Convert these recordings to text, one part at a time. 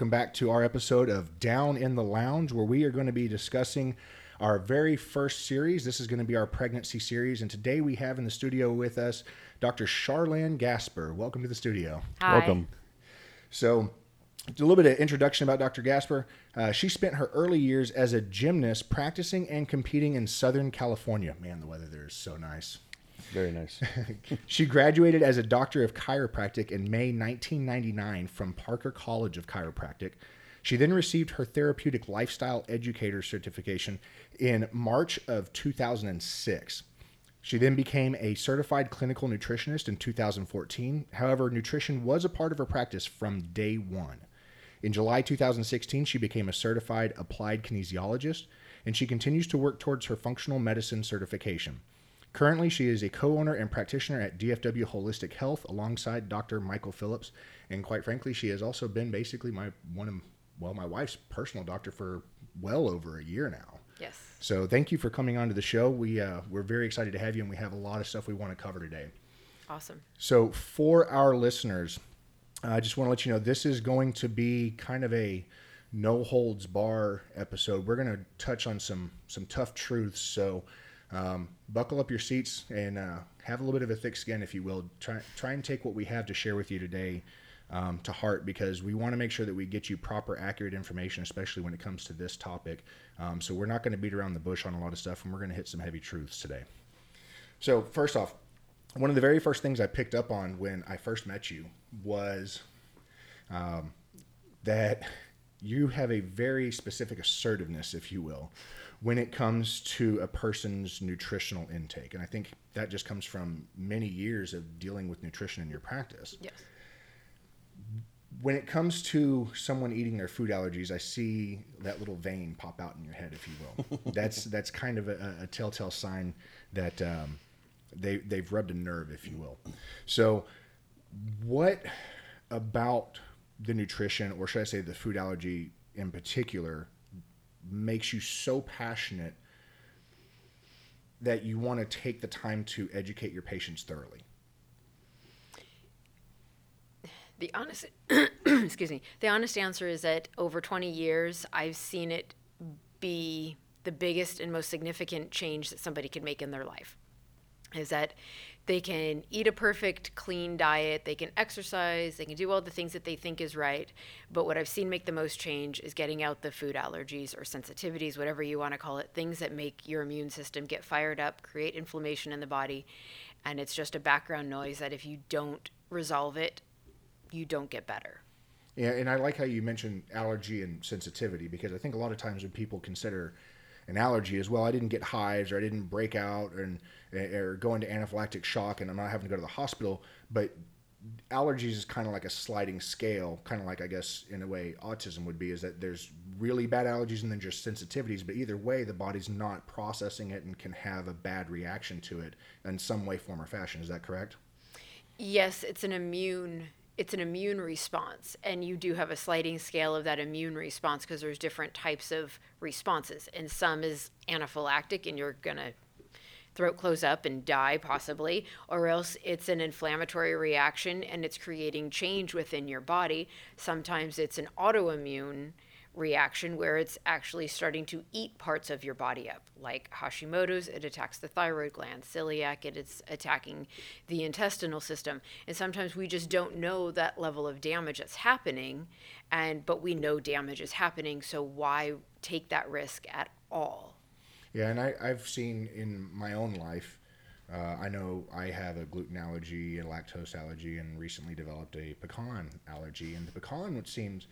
Hi, welcome back to our episode of Down in the Lounge, where we are going to be discussing our very first series. This is going to be our pregnancy series, and today we have in the studio with us Dr. Charlanne Gasper. Welcome to the studio. Hi. Welcome. So, a little bit of introduction about Dr. Gasper. Uh, she spent her early years as a gymnast practicing and competing in Southern California. Man, the weather there is so nice. Very nice. She graduated as a doctor of chiropractic in May 1999 from Parker College of Chiropractic. She then received her therapeutic lifestyle educator certification in March of 2006. She then became a certified clinical nutritionist in 2014. However, nutrition was a part of her practice from day one. In July 2016, she became a certified applied kinesiologist, and she continues to work towards her functional medicine certification. Currently, she is a co owner and practitioner at DFW Holistic Health alongside Dr. Michael Phillips. And quite frankly, she has also been basically my one of, well, my wife's personal doctor for well over a year now. Yes. So thank you for coming on to the show. We, uh, we're very excited to have you, and we have a lot of stuff we want to cover today. Awesome. So, for our listeners, I just want to let you know this is going to be kind of a no holds bar episode. We're going to touch on some some tough truths. So, um, buckle up your seats and uh, have a little bit of a thick skin, if you will. Try try and take what we have to share with you today um, to heart because we want to make sure that we get you proper, accurate information, especially when it comes to this topic. Um, so, we're not going to beat around the bush on a lot of stuff, and we're going to hit some heavy truths today. So, first off, one of the very first things I picked up on when I first met you was um, that you have a very specific assertiveness, if you will, when it comes to a person's nutritional intake. And I think that just comes from many years of dealing with nutrition in your practice. Yes. When it comes to someone eating their food allergies, I see that little vein pop out in your head, if you will. that's that's kind of a, a telltale sign that um, they they've rubbed a nerve, if you will. So, what about the nutrition, or should I say the food allergy in particular, makes you so passionate that you want to take the time to educate your patients thoroughly? The honest, excuse me. The honest answer is that over 20 years, I've seen it be the biggest and most significant change that somebody can make in their life. Is that they can eat a perfect, clean diet, they can exercise, they can do all the things that they think is right. But what I've seen make the most change is getting out the food allergies or sensitivities, whatever you want to call it, things that make your immune system get fired up, create inflammation in the body. And it's just a background noise that if you don't resolve it, you don't get better. Yeah, and I like how you mentioned allergy and sensitivity because I think a lot of times when people consider an allergy as well, I didn't get hives or I didn't break out and eh, or go into anaphylactic shock and I'm not having to go to the hospital, but allergies is kind of like a sliding scale, kind of like I guess in a way autism would be is that there's really bad allergies and then just sensitivities, but either way the body's not processing it and can have a bad reaction to it in some way form or fashion. Is that correct? Yes, it's an immune it's an immune response and you do have a sliding scale of that immune response because there's different types of responses and some is anaphylactic and you're going to throat close up and die possibly or else it's an inflammatory reaction and it's creating change within your body. Sometimes it's an autoimmune reaction where it's actually starting to eat parts of your body up like hashimoto's it attacks the thyroid gland celiac it is attacking the intestinal system and sometimes we just don't know that level of damage that's happening and but we know damage is happening so why take that risk at all Yeah, and I, I've seen in my own life, uh, I know I have a gluten allergy and lactose allergy, and recently developed a pecan allergy. And the pecan, which seems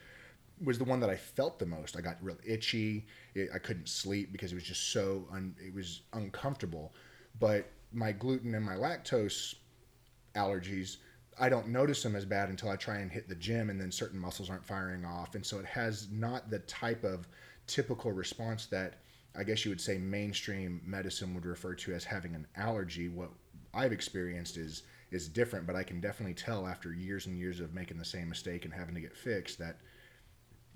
was the one that I felt the most. I got real itchy. It, I couldn't sleep because it was just so un, it was uncomfortable. But my gluten and my lactose allergies, I don't notice them as bad until I try and hit the gym, and then certain muscles aren't firing off, and so it has not the type of typical response that I guess you would say mainstream medicine would refer to as having an allergy. What I've experienced is is different, but I can definitely tell after years and years of making the same mistake and having to get fixed that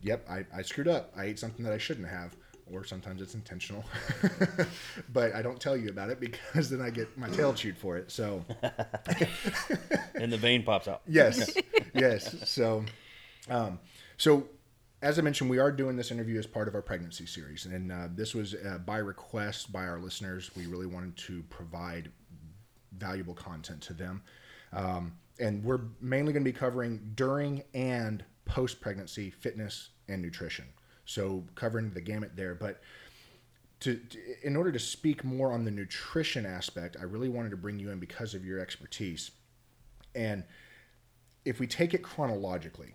yep, I, I screwed up. I ate something that I shouldn't have, or sometimes it's intentional. but I don't tell you about it because then I get my tail chewed for it. So and the vein pops out. yes, yes. So, um, So, as I mentioned, we are doing this interview as part of our pregnancy series, and uh, this was uh, by request by our listeners. We really wanted to provide valuable content to them, um, and we're mainly going to be covering during and post pregnancy fitness and nutrition. So, covering the gamut there, but. To, to, in order to speak more on the nutrition aspect, I really wanted to bring you in because of your expertise. And if we take it chronologically,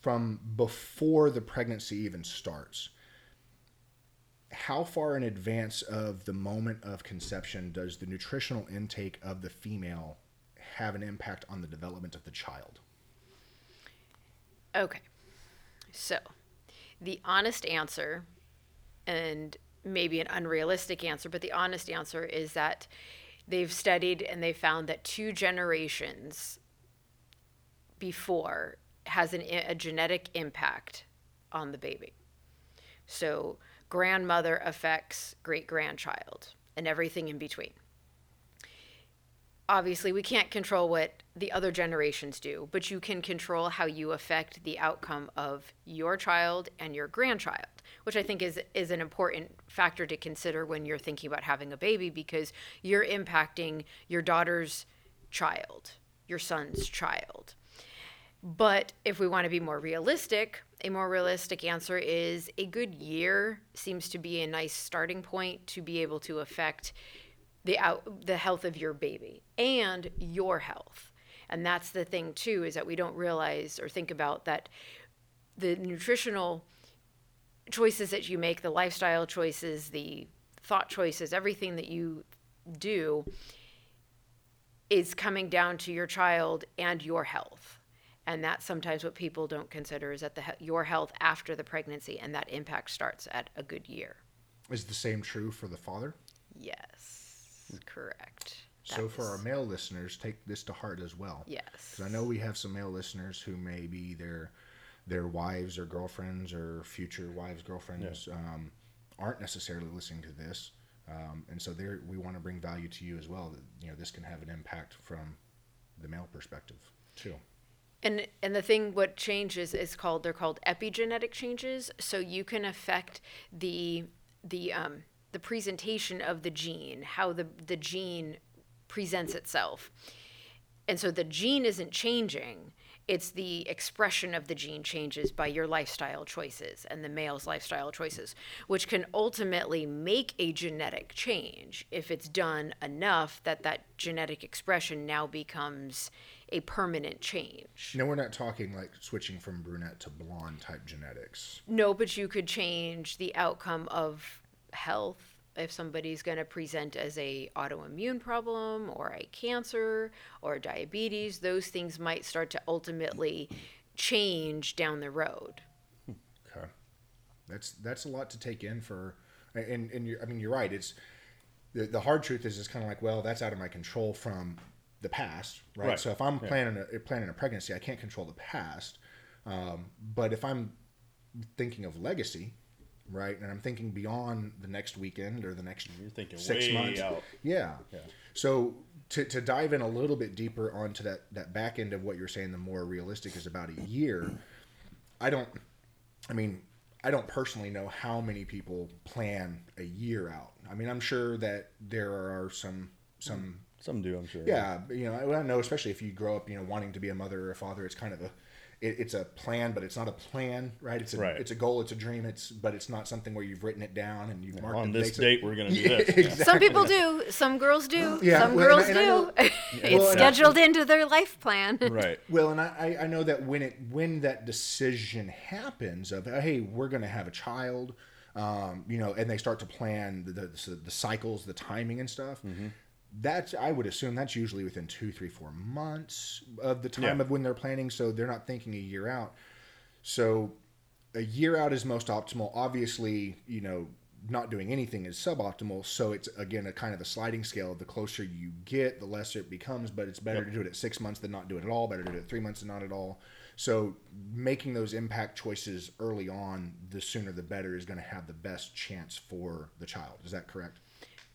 from before the pregnancy even starts, how far in advance of the moment of conception does the nutritional intake of the female have an impact on the development of the child? Okay. So, the honest answer, and maybe an unrealistic answer, but the honest answer is that they've studied and they found that two generations before has an, a genetic impact on the baby. So, grandmother affects great grandchild and everything in between. Obviously, we can't control what the other generations do, but you can control how you affect the outcome of your child and your grandchild, which I think is is an important factor to consider when you're thinking about having a baby because you're impacting your daughter's child, your son's child. But if we want to be more realistic, a more realistic answer is a good year seems to be a nice starting point to be able to affect the out the health of your baby and your health. And that's the thing too is that we don't realize or think about that the nutritional choices that you make, the lifestyle choices, the thought choices, everything that you do is coming down to your child and your health. And that's sometimes what people don't consider is that the your health after the pregnancy and that impact starts at a good year. Is the same true for the father? Yes correct so for our male listeners take this to heart as well yes because i know we have some male listeners who may be their their wives or girlfriends or future wives girlfriends yeah. um, aren't necessarily listening to this um, and so there we want to bring value to you as well that you know this can have an impact from the male perspective too and and the thing what changes is called they're called epigenetic changes. So you can affect the the um, the presentation of the gene, how the the gene presents itself. And so the gene isn't changing, it's the expression of the gene changes by your lifestyle choices and the male's lifestyle choices, which can ultimately make a genetic change if it's done enough that that genetic expression now becomes a permanent change. No, we're not talking like switching from brunette to blonde type genetics. No, but you could change the outcome of health if somebody's going to present as a autoimmune problem or a cancer or diabetes those things might start to ultimately change down the road okay that's that's a lot to take in for and and you i mean you're right it's the, the hard truth is it's kind of like well that's out of my control from the past, right? right. So if I'm yeah. planning a planning a pregnancy, I can't control the past. Um, but if I'm thinking of legacy, right, and I'm thinking beyond the next weekend or the next You're thinking six months, out. Yeah. yeah. So to, to dive in a little bit deeper onto that that back end of what you're saying, the more realistic is about a year. I don't. I mean, I don't personally know how many people plan a year out. I mean, I'm sure that there are some some some do, I'm sure. Yeah, you know, I know, especially if you grow up, you know, wanting to be a mother or a father, it's kind of a, it, it's a plan, but it's not a plan, right? It's a, right. it's a goal, it's a dream, it's, but it's not something where you've written it down and you've marked on this date. we're gonna do yeah, this. Exactly. Some people do. Some girls do. Yeah, some well, girls and I, and do. it's well, scheduled I, into their life plan. Right. Well, and I, I know that when it when that decision happens of hey, we're gonna have a child. Um, you know, and they start to plan the, the, the cycles, the timing and stuff. Mm-hmm that's I would assume that's usually within two, three, four months of the time yeah. of when they're planning. So they're not thinking a year out. So a year out is most optimal. Obviously, you know, not doing anything is suboptimal. So it's again a kind of a sliding scale. The closer you get, the lesser it becomes. But it's better yep. to do it at six months than not do it at all. Better to do it at three months than not at all. So making those impact choices early on, the sooner the better, is going to have the best chance for the child. Is that correct?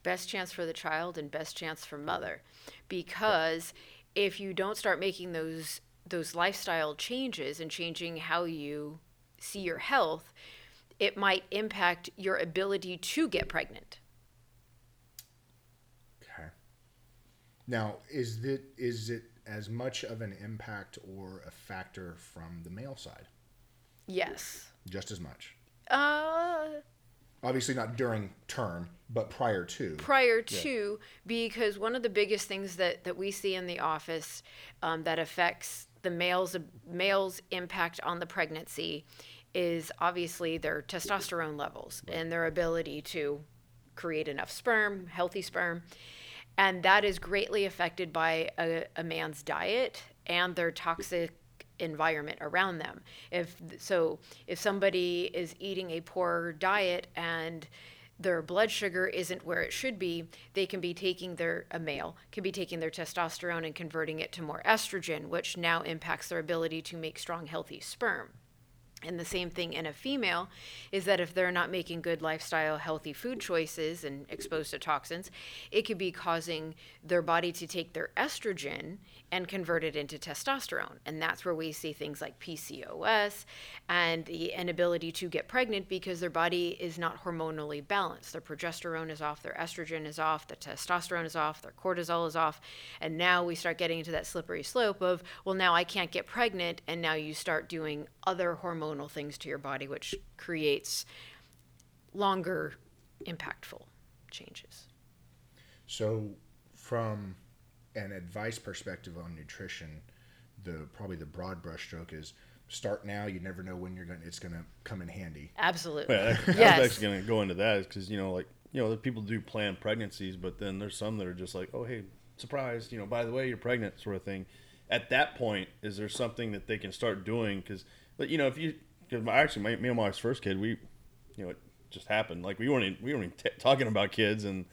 Best chance for the child and best chance for mother because if you don't start making those those lifestyle changes and changing how you see your health, it might impact your ability to get pregnant. Okay. Now, is it is it as much of an impact or a factor from the male side? Yes. Just as much. Uh obviously not during term but prior to prior to yeah. because one of the biggest things that that we see in the office um, that affects the males males impact on the pregnancy is obviously their testosterone levels right. and their ability to create enough sperm, healthy sperm. And that is greatly affected by a, a man's diet and their toxic environment around them. If so, if somebody is eating a poor diet and their blood sugar isn't where it should be, they can be taking their a male can be taking their testosterone and converting it to more estrogen, which now impacts their ability to make strong healthy sperm. And the same thing in a female is that if they're not making good lifestyle, healthy food choices and exposed to toxins, it could be causing their body to take their estrogen and convert it into testosterone. And that's where we see things like PCOS and the inability to get pregnant because their body is not hormonally balanced. Their progesterone is off, their estrogen is off, the testosterone is off, their cortisol is off. And now we start getting into that slippery slope of, well, now I can't get pregnant. And now you start doing other hormonal things to your body, which creates longer, impactful changes. So, from an advice perspective on nutrition, the probably the broad brushstroke is start now. You never know when you're going. to It's going to come in handy. Absolutely. Yeah, I, yes. I was actually going to go into that because you know, like you know, the people do plan pregnancies, but then there's some that are just like, oh hey, surprise, you know, by the way, you're pregnant, sort of thing. At that point, is there something that they can start doing? Because, you know, if you, because my, actually, my, me and my first kid, we, you know, it just happened. Like we weren't even, we weren't even t- talking about kids, and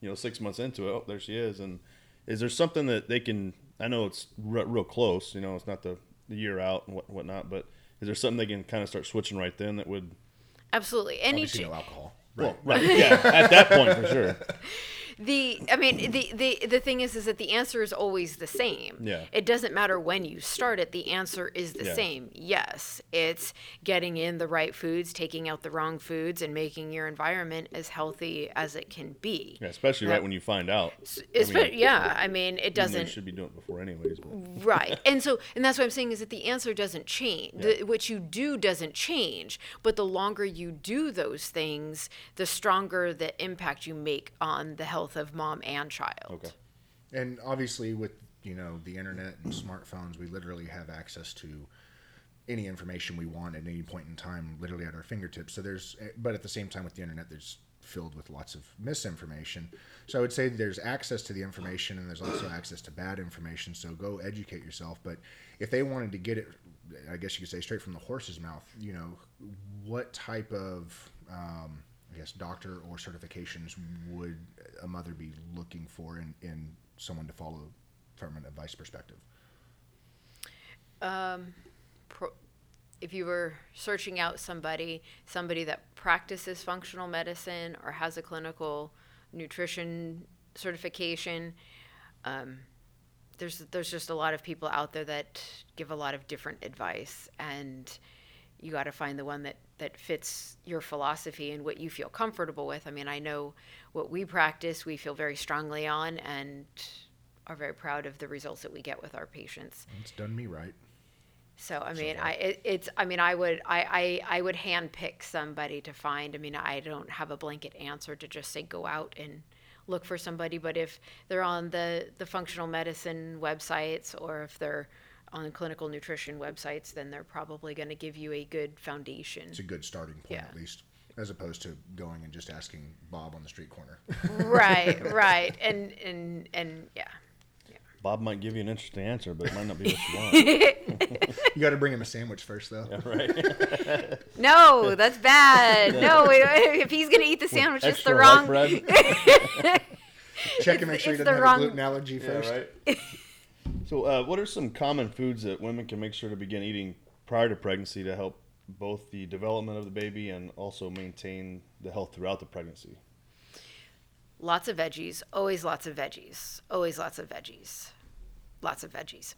you know, six months into it, oh, there she is, and is there something that they can? I know it's real close. You know, it's not the, the year out and what whatnot, but is there something they can kind of start switching right then that would? Absolutely. Any Obviously, no alcohol. Right. Well, right. Yeah. At that point, for sure. the i mean the, the the thing is is that the answer is always the same yeah it doesn't matter when you start it the answer is the yeah. same yes it's getting in the right foods taking out the wrong foods and making your environment as healthy as it can be yeah, especially right when you find out I mean, yeah i mean it doesn't should be doing it before anyways but. right and so and that's what i'm saying is that the answer doesn't change yeah. the, what you do doesn't change but the longer you do those things the stronger the impact you make on the health of mom and child. Okay. And obviously, with you know the internet and smartphones, we literally have access to any information we want at any point in time, literally at our fingertips. So there's, but at the same time, with the internet, there's filled with lots of misinformation. So I would say there's access to the information and there's also access to bad information. So go educate yourself. But if they wanted to get it, I guess you could say straight from the horse's mouth, you know, what type of um, I guess, doctor or certifications would a mother be looking for in, in someone to follow from an advice perspective? Um, pro- if you were searching out somebody, somebody that practices functional medicine or has a clinical nutrition certification, um, there's there's just a lot of people out there that give a lot of different advice, and you got to find the one that that fits your philosophy and what you feel comfortable with. I mean, I know what we practice, we feel very strongly on, and are very proud of the results that we get with our patients. It's done me right. So I mean, so I it, it's I mean, I would I, I I would handpick somebody to find. I mean, I don't have a blanket answer to just say go out and look for somebody, but if they're on the the functional medicine websites or if they're on clinical nutrition websites, then they're probably going to give you a good foundation. It's a good starting point, yeah. at least, as opposed to going and just asking Bob on the street corner. right, right, and and and yeah. Bob might give you an interesting answer, but it might not be what you want. you got to bring him a sandwich first, though. Yeah, right. no, that's bad. No, if he's gonna eat the sandwich, it's the wrong. Check and make sure he doesn't have wrong... a gluten allergy first. Yeah, right. So, uh, what are some common foods that women can make sure to begin eating prior to pregnancy to help both the development of the baby and also maintain the health throughout the pregnancy? Lots of veggies, always lots of veggies, always lots of veggies. Lots of veggies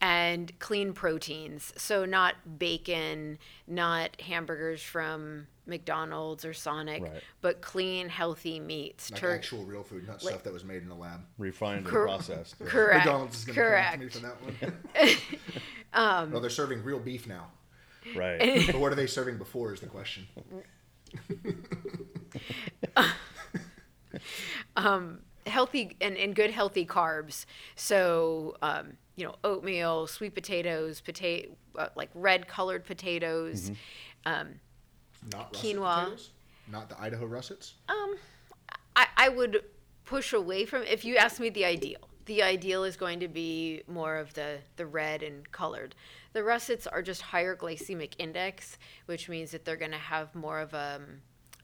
and clean proteins so not bacon not hamburgers from mcdonald's or sonic Right. but clean healthy meats Like Tur- actual real food, not stuff that was made in the lab. Refined and processed. Yeah. correct McDonald's is going to come after me correct for that one. Um, no, they're serving real beef now. Right. But what are they serving before is the question. Healthy and, and good healthy carbs so um, you know oatmeal sweet potatoes potato uh, like red colored potatoes um, Not Quinoa. potatoes? Not the Idaho russets? Um, I, I would push away from if you ask me the ideal the ideal is going to be more of the the red and colored the russets are just higher glycemic index which means that they're going to have more of a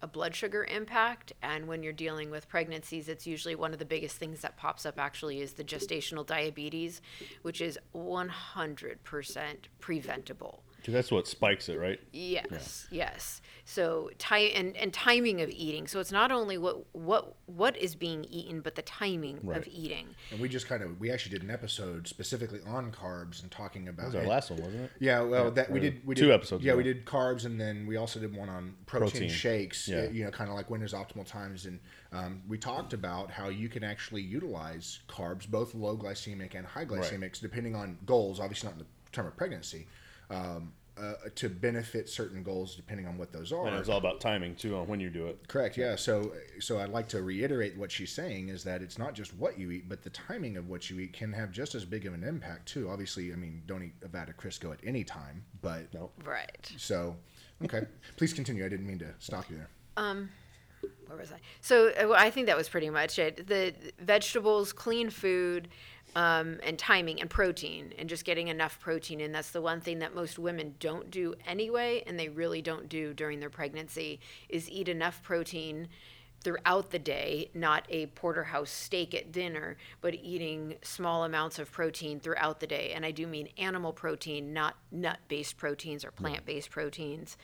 a blood sugar impact and when you're dealing with pregnancies it's usually one of the biggest things that pops up actually is the gestational diabetes which is 100% preventable 'Cause that's what spikes it, right? Yes, yes. So time and, and timing of eating. So it's not only what what what is being eaten, but the timing Right. of eating. And we just kind of, we actually did an episode specifically on carbs and talking about That was our it. last one, wasn't it? Yeah, well, Yeah, that we did. We did two did, episodes Yeah, we did carbs, and then we also did one on protein, Protein. shakes. Yeah. You know, kind of like when is optimal times, and um, we talked about how you can actually utilize carbs, both low glycemic and high glycemics, depending on goals. Obviously, not in the term of pregnancy. Um, uh, to benefit certain goals, depending on what those are. And it's all about timing too on when you do it. Correct. Yeah. So, so I'd like to reiterate what she's saying is that it's not just what you eat, but the timing of what you eat can have just as big of an impact too. Obviously, I mean, don't eat a vat of Crisco at any time, but No. Right. so okay. Please continue. I didn't mean to stop you there. Um Where was I? So uh, I think that was pretty much it. The vegetables, clean food, um, and timing and protein, and just getting enough protein. And that's the one thing that most women don't do anyway, and they really don't do during their pregnancy is eat enough protein throughout the day, not a porterhouse steak at dinner, but eating small amounts of protein throughout the day. And I do mean animal protein, not nut-based proteins or plant-based proteins.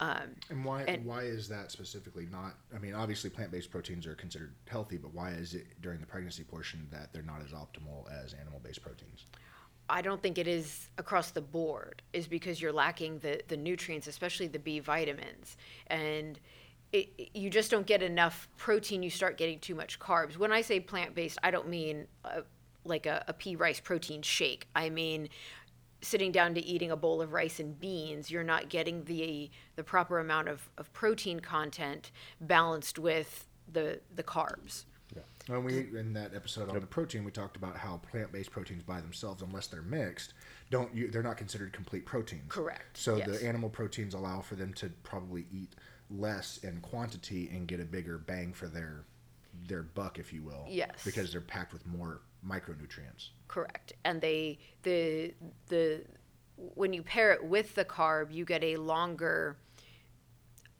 Um, And why? And- why is that specifically not? I mean, obviously, plant-based proteins are considered healthy, but why is it during the pregnancy portion that they're not as optimal as animal-based proteins? I don't think it is across the board is because you're lacking the, the nutrients, especially the B vitamins. And it, it- you just don't get enough protein. You start getting too much carbs. When I say plant based, I don't mean uh, like a, a pea rice protein shake. I mean sitting down to eating a bowl of rice and beans. You're not getting the the proper amount of, of protein content balanced with the the carbs. When we in that episode on the protein, we talked about how plant-based proteins by themselves, unless they're mixed, don't you, they're not considered complete proteins. Correct, So yes. the animal proteins allow for them to probably eat less in quantity and get a bigger bang for their their buck, if you will. Yes. Because they're packed with more micronutrients. Correct. And they the the when you pair it with the carb, you get a longer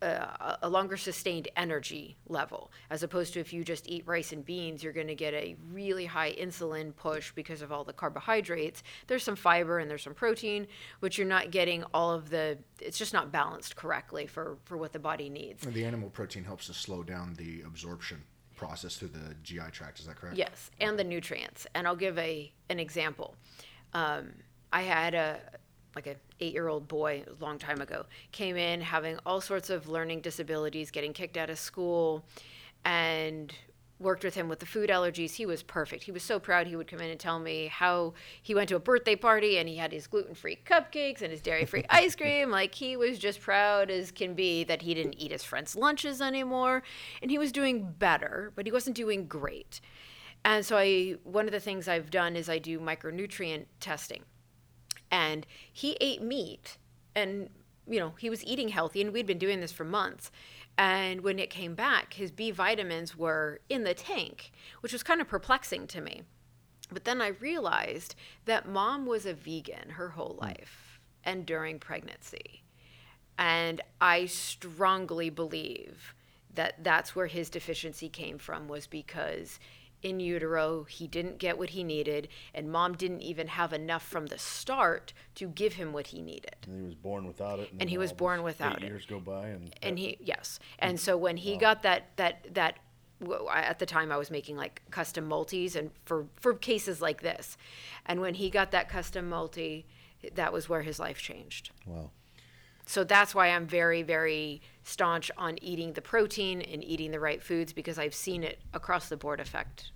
uh, a longer sustained energy level as opposed to if you just eat rice and beans you're going to get a really high insulin push because of all the carbohydrates there's some fiber and there's some protein but you're not getting all of the it's just not balanced correctly for for what the body needs And the animal protein helps to slow down the absorption process through the GI tract. Is that correct? Yes, and the nutrients. And I'll give a an example. Um, I had a like a eight year old boy a long time ago came in having all sorts of learning disabilities, getting kicked out of school, and worked with him with the food allergies. He was perfect. He was so proud. He would come in and tell me how he went to a birthday party and he had his gluten free cupcakes and his dairy free ice cream. Like he was just proud as can be that he didn't eat his friends' lunches anymore. And he was doing better, but he wasn't doing great. And so I one of the things I've done is I do micronutrient testing. And he ate meat and you know, he was eating healthy and we'd been doing this for months. And when it came back, his B vitamins were in the tank, which was kind of perplexing to me. But then I realized that mom was a vegan her whole hmm. life and during pregnancy. And I strongly believe that that's where his deficiency came from was because in utero he didn't get what he needed and mom didn't even have enough from the start to give him what he needed. And he was born without it. And then he was born without it. Years go by, and And he yes. And so when he got that that that at the time I was making like custom multis and for for cases like this. And when he got that custom multi, that was where his life changed. Wow. So that's why I'm very, very staunch on eating the protein and eating the right foods because I've seen it across the board affect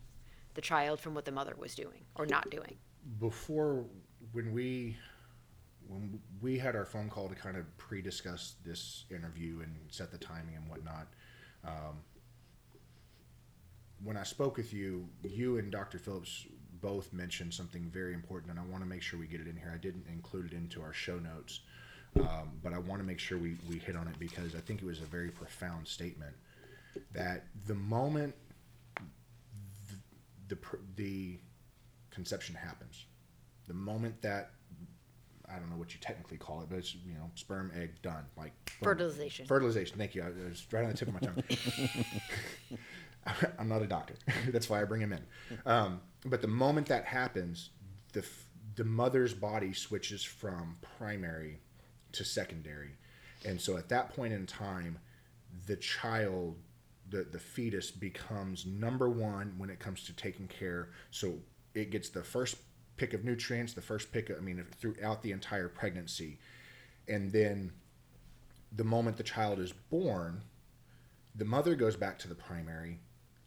the child from what the mother was doing or not doing. before when we when we had our phone call to kind of pre-discuss this interview and set the timing and whatnot um, when i spoke with you you and dr phillips both mentioned something very important and i want to make sure we get it in here i didn't include it into our show notes um, but i want to make sure we, we hit on it because i think it was a very profound statement that the moment the, the, the conception happens. The moment that I don't know what you technically call it, but it's you know sperm, egg, done. Like. Fertilization. Fertilization. Thank you. I, it was right on the tip of my tongue. I'm not a doctor. That's why I bring him in. Um, but the moment that happens, the the mother's body switches from primary to secondary, and so at that point in time, the child, the the fetus becomes number one when it comes to taking care. So it gets the first pick of nutrients, the first pick. Of, I mean, throughout the entire pregnancy, and then the moment the child is born, the mother goes back to the primary,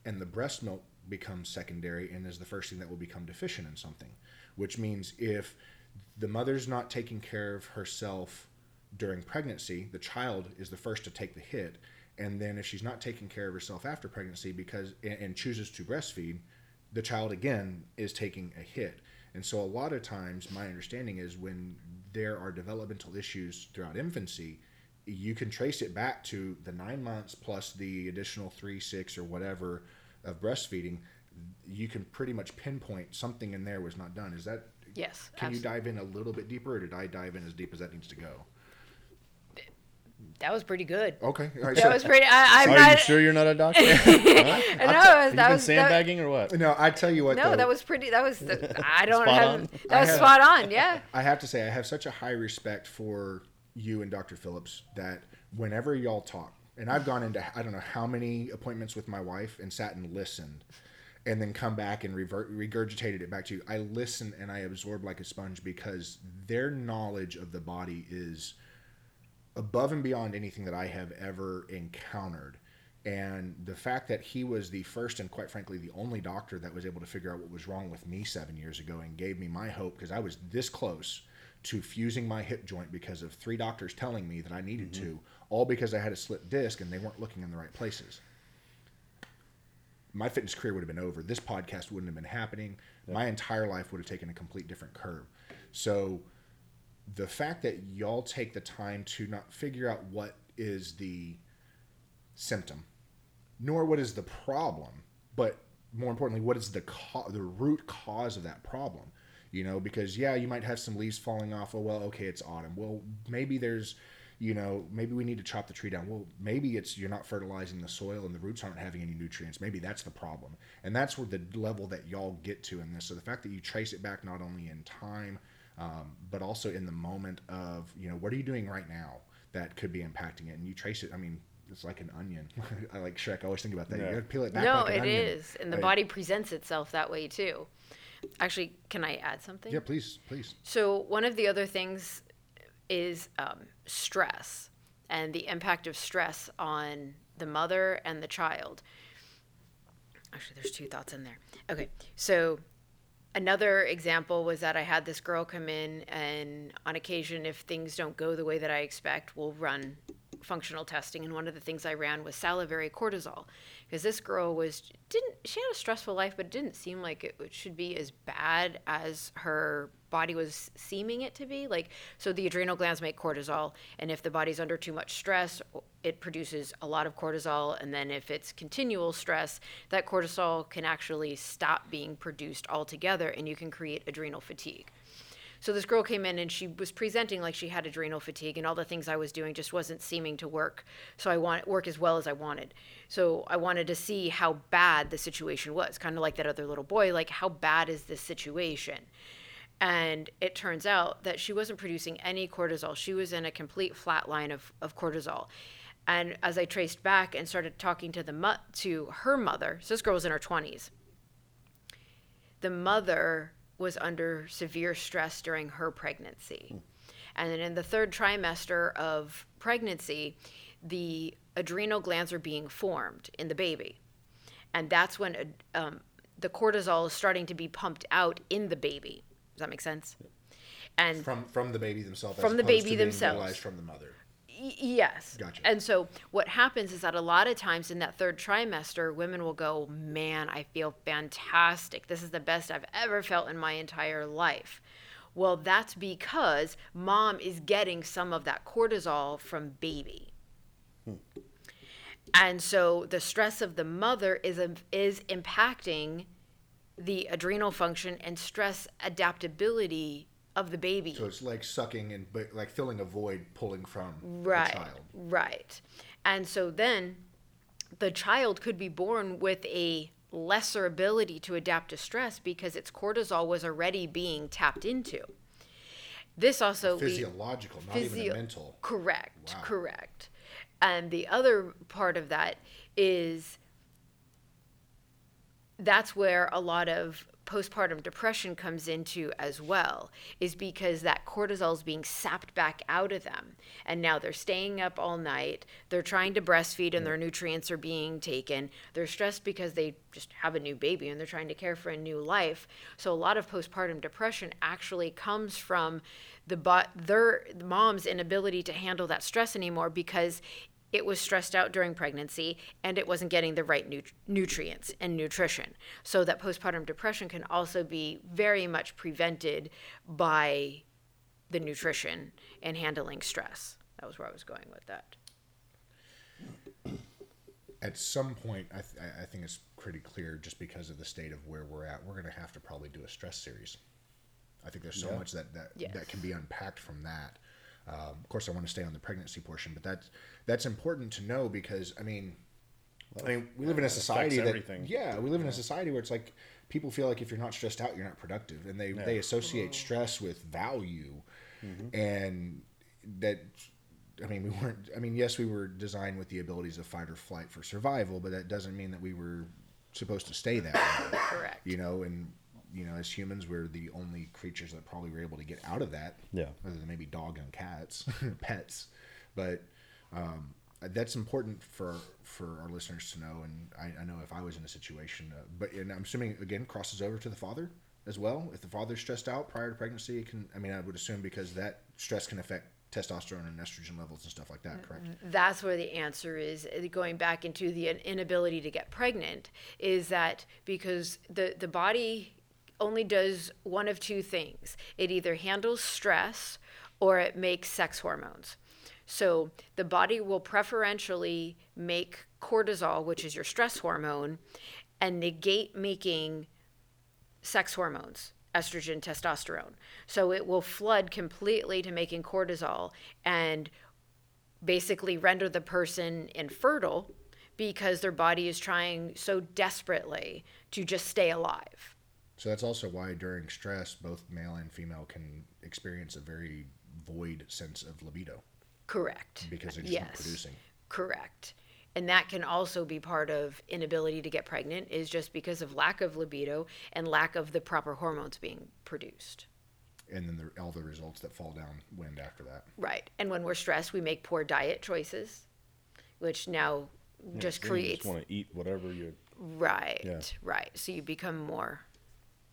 and the breast milk becomes secondary and is the first thing that will become deficient in something. Which means if the mother's not taking care of herself during pregnancy, the child is the first to take the hit. And then if she's not taking care of herself after pregnancy because and, and chooses to breastfeed, the child again is taking a hit. And so a lot of times my understanding is when there are developmental issues throughout infancy, you can trace it back to the nine months plus the additional three, six, or whatever of breastfeeding. You can pretty much pinpoint something in there was not done. Is that? Yes. Can you dive in a little bit deeper, or did I dive in as deep as that needs to go? That was pretty good. Okay. All right, That so- was pretty. I, I'm Are not. you sure you're not a doctor? Huh? No, Have that you was been that, sandbagging or what? no, I tell you what. No, though, that was pretty. That was. The, I don't Spot have. on? That was have- spot on. Yeah. I have to say, I have such a high respect for you and Dr. Phillips that whenever y'all talk, and I've gone into I don't know how many appointments with my wife and sat and listened, and then come back and revert, regurgitated it back to you. I listen and I absorb like a sponge because their knowledge of the body is above and beyond anything that I have ever encountered. And the fact that he was the first and quite frankly the only doctor that was able to figure out what was wrong with me seven years ago and gave me my hope because I was this close to fusing my hip joint because of three doctors telling me that I needed mm-hmm. to, all because I had a slipped disc and they weren't looking in the right places. My fitness career would have been over. This podcast wouldn't have been happening. My entire life would have taken a complete different curve. So, the fact that y'all take the time to not figure out what is the symptom, nor what is the problem, but more importantly, what is the co- the root cause of that problem? You know, because yeah, you might have some leaves falling off. Oh well, okay, it's autumn. Well, maybe there's, you know, maybe we need to chop the tree down. Well, maybe it's you're not fertilizing the soil and the roots aren't having any nutrients. Maybe that's the problem, and that's where the level that y'all get to in this. So the fact that you trace it back not only in time, um, but also in the moment of you know what are you doing right now that could be impacting it, and you trace it. I mean, it's like an onion. I like Shrek. I always think about that. Yeah. You gotta peel it back. No, like an it onion. is, and the Right. body presents itself that way too. Actually, can I add something? Yeah, please, please. So one of the other things is um, stress and the impact of stress on the mother and the child. Actually, there's two thoughts in there. Okay, so another example was that I had this girl come in, and on occasion, if things don't go the way that I expect, we'll run functional testing. And one of the things I ran was salivary cortisol, because this girl was didn't she had a stressful life, but it didn't seem like it should be as bad as her body was seeming it to be. Like, so the adrenal glands make cortisol, and if the body's under too much stress, it produces a lot of cortisol. And then if it's continual stress, that cortisol can actually stop being produced altogether, and you can create adrenal fatigue. So this girl came in and she was presenting like she had adrenal fatigue and all the things I was doing just wasn't seeming to work. So I want work as well as I wanted. So I wanted to see how bad the situation was, kind of like that other little boy, like how bad is this situation? And it turns out that she wasn't producing any cortisol. She was in a complete flat line of, of cortisol. And as I traced back and started talking to the mo- to her mother, so this girl was in her 20s. The mother was under severe stress during her pregnancy. And then in the third trimester of pregnancy, the adrenal glands are being formed in the baby. And that's when uh, um, the cortisol is starting to be pumped out in the baby. Does that make sense? And From from the baby themselves. as From the baby themselves. from the mother. Yes. Gotcha. And so what happens is that a lot of times in that third trimester, women will go, Man, I feel fantastic. This is the best I've ever felt in my entire life. Well, that's because mom is getting some of that cortisol from baby. Hmm. And so the stress of the mother is is impacting the adrenal function and stress adaptability of the baby. So it's like sucking and like filling a void, pulling from right the child. right and so then the child could be born with a lesser ability to adapt to stress because its cortisol was already being tapped into this also Physiological, not even a mental. Correct, Wow. correct. And the other part of that is that's where a lot of postpartum depression comes into as well is because that cortisol is being sapped back out of them. And now they're staying up all night they're trying to breastfeed and their nutrients are being taken they're stressed because they just have a new baby and they're trying to care for a new life. So a lot of postpartum depression actually comes from the but their the mom's inability to handle that stress anymore because it was stressed out during pregnancy and it wasn't getting the right nut- nutrients and nutrition. So that postpartum depression can also be very much prevented by the nutrition and handling stress. That was where I was going with that. At some point, I, th- I- I think it's pretty clear just because of the state of where we're at, we're going to have to probably do a stress series. I think there's so much that that, Yes. that can be unpacked from that. Um, of course, I want to stay on the pregnancy portion, but that's that's important to know because I mean, I mean, we live in a society that everything. yeah, we live in a society where it's like people feel like if you're not stressed out, you're not productive, and they they associate stress with value, and that. I mean, we weren't. I mean, yes, we were designed with the abilities of fight or flight for survival, but that doesn't mean that we were supposed to stay that way. Correct. You know, and you know, as humans, we're the only creatures that probably were able to get out of that. Yeah. Other than maybe dog and cats, pets, but um, that's important for for our listeners to know. And I, I know if I was in a situation, uh, but and I'm assuming again crosses over to the father as well. If the father's stressed out prior to pregnancy, it can. I mean, I would assume because that stress can affect testosterone and estrogen levels and stuff like that. Correct. that's where the answer is uh, going back into the inability to get pregnant is that because the the body only does one of two things. It either handles stress or it makes sex hormones. So the body will preferentially make cortisol which is your stress hormone and negate making sex hormones estrogen testosterone. So it will flood completely to making cortisol and basically render the person infertile because their body is trying so desperately to just stay alive So that's also why during stress, both male and female can experience a very void sense of libido correct because they're just not yes producing. correct and that can also be part of inability to get pregnant is just because of lack of libido and lack of the proper hormones being produced and then the, all the results that fall downwind after that. Right. And when we're stressed, we make poor diet choices, which now just Then creates. You just want to eat whatever you. right. Yeah. Right. So you become more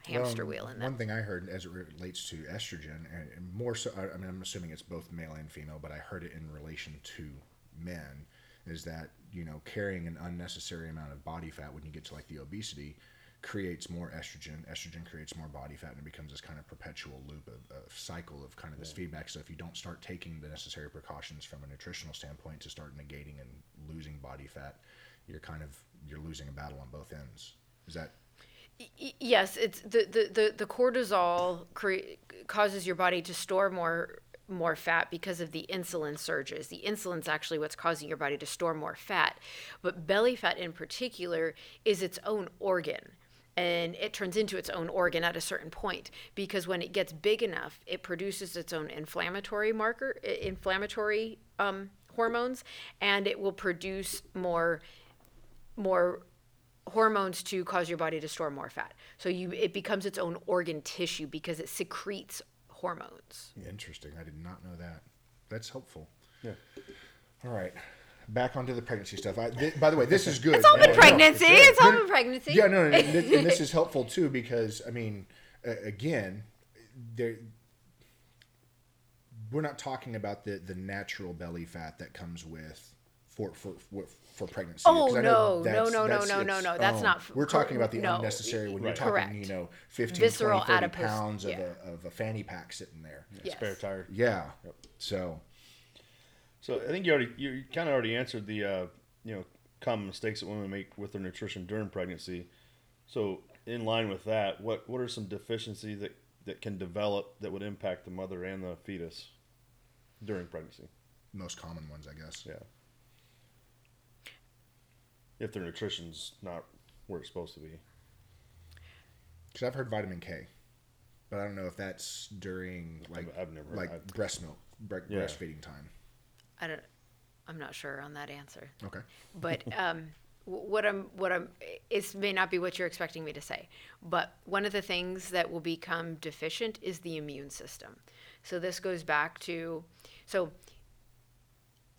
hamster Well, wheel in that. One thing I heard as it relates to estrogen, and and more so, I I mean, I'm assuming it's both male and female, but I heard it in relation to men, is that you know carrying an unnecessary amount of body fat when you get to like the obesity creates more estrogen. Estrogen creates more body fat, and it becomes this kind of perpetual loop of, of cycle of kind of this feedback. So if you don't start taking the necessary precautions from a nutritional standpoint to start negating and losing body fat, you're kind of you're losing a battle on both ends. Is that Y- yes, it's the the the, the cortisol cre- causes your body to store more more fat because of the insulin surges. The insulin's actually what's causing your body to store more fat. But belly fat in particular is its own organ. And it turns into its own organ at a certain point because when it gets big enough, it produces its own inflammatory marker, inflammatory um, hormones, and it will produce more more hormones to cause your body to store more fat. So you it becomes its own organ tissue because it secretes hormones. Interesting. I did not know that. That's helpful. Yeah. All right. Back onto the pregnancy stuff. I, th- by the way, this is good. It's all been pregnancy. good. It's all been pregnancy. Yeah, no, no, and this, and this is helpful too because I mean, uh, again, there we're not talking about the the natural belly fat that comes with for for for, for pregnancy. Oh, 'cause I no, no, that's- no, no, that's no, no, no, that's own- not f- We're talking about the no. unnecessary when Right. you're talking, Correct. you know, 15, Visceral 20, 30 adipose- pounds of, yeah. a, of a fanny pack sitting there. Yes. Spare tire. Yeah. So, So I think you already you kind of already answered the uh, you know common mistakes that women make with their nutrition during pregnancy. So in line with that, what what are some deficiencies that that can develop that would impact the mother and the fetus during pregnancy? most common ones, I guess. Yeah. If their nutrition's not where it's supposed to be. Because I've heard vitamin K, but I don't know if that's during like I've never- like I've- breast milk, bre- Yeah. breastfeeding time. I don't. I'm not sure on that answer. Okay. but um, what I'm what I'm it may not be what you're expecting me to say. But one of the things that will become deficient is the immune system. So this goes back to so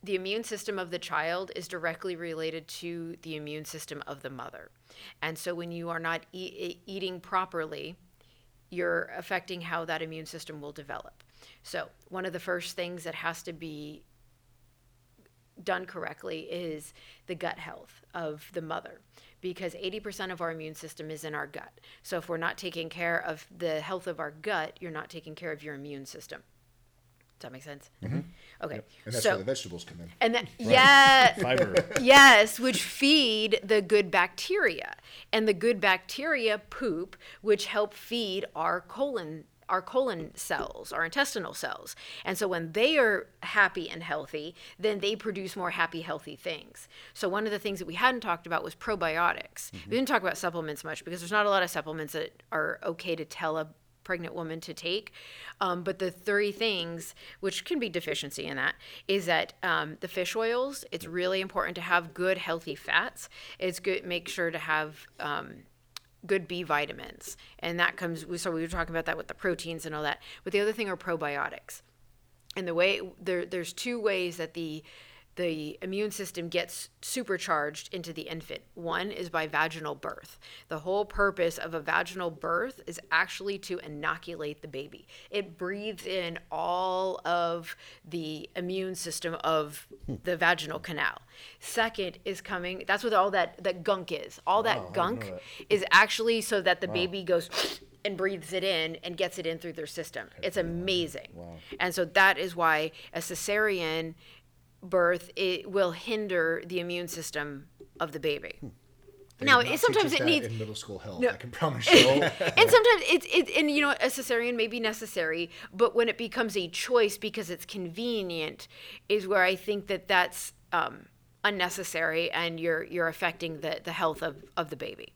the immune system of the child is directly related to the immune system of the mother. And so when you are not e- eating properly, you're affecting how that immune system will develop. So, one of the first things that has to be done correctly is the gut health of the mother because 80% of our immune system is in our gut. So if we're not taking care of the health of our gut, you're not taking care of your immune system. Does that make sense? Mm-hmm. Okay. And that's so where the vegetables come in. and that yeah, Fiber. yes, which feed the good bacteria. And the good bacteria poop, which help feed our colon our colon cells, our intestinal cells. And so when they are happy and healthy, then they produce more happy, healthy things. So one of the things that we hadn't talked about was probiotics. We didn't talk about supplements much because there's not a lot of supplements that are okay to tell a pregnant woman to take. Um, but the three things, which can be deficiency in that, is that um, the fish oils. It's really important to have good, healthy fats. It's good. Make sure to have um, good B vitamins, and that comes. So we were talking about that with the proteins and all that. But the other thing are probiotics. And the way there, there's two ways that the the immune system gets supercharged into the infant. One is by vaginal birth. The whole purpose of a vaginal birth is actually to inoculate the baby. It breathes in all of the immune system of the vaginal canal. Second is coming, that's what all that, that gunk is. All that gunk is actually so that the baby goes and breathes it in and gets it in through their system. It's amazing. And so that is why a cesarean birth it will hinder the immune system of the baby. They Now, sometimes it needs in middle school health. No. I can promise you. and sometimes it's it, and you know a cesarean may be necessary, but when it becomes a choice because it's convenient, is where I think that that's um, unnecessary and you're you're affecting the the health of of the baby.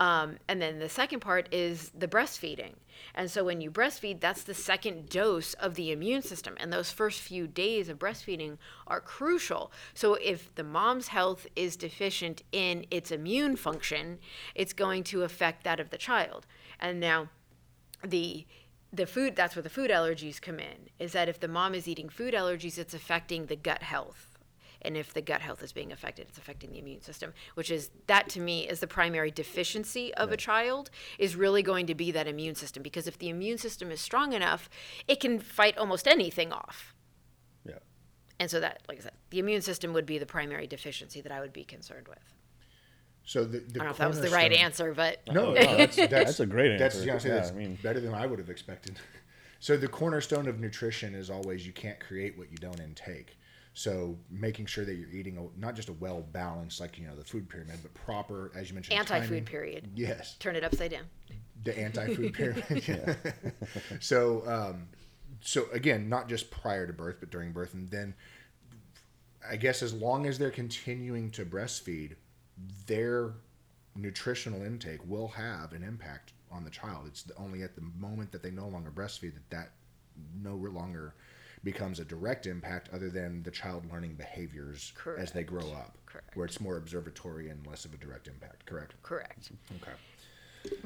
Um, and then the second part is the breastfeeding. And so when you breastfeed, that's the second dose of the immune system. And those first few days of breastfeeding are crucial. So if the mom's health is deficient in its immune function, it's going to affect that of the child. And now the the food that's where the food allergies come in is that if the mom is eating food allergies it's affecting the gut health and if the gut health is being affected it's affecting the immune system which is that to me is the primary deficiency of a child is really going to be that immune system because if the immune system is strong enough it can fight almost anything off Yeah. and so that like i said the immune system would be the primary deficiency that i would be concerned with so the, the i don't know if that was the right answer but No, no, no, that's, that's, that's a great That's, answer. yeah, I say Yeah, that's I mean- better than I would have expected. So the cornerstone of nutrition is always you can't create what you don't intake. So making sure that you're eating a, not just a well balanced, like you know the food pyramid, but proper, as you mentioned, anti-food timing. period Yes, turn it upside down the anti-food pyramid. so, um, so again, not just prior to birth, but during birth, and then I guess as long as they're continuing to breastfeed, their nutritional intake will have an impact on the child. It's the- only at the moment that they no longer breastfeed that that no longer becomes a direct impact other than the child learning behaviors as they grow up. Correct. Where it's more observatory and less of a direct impact. Correct. Correct. Okay.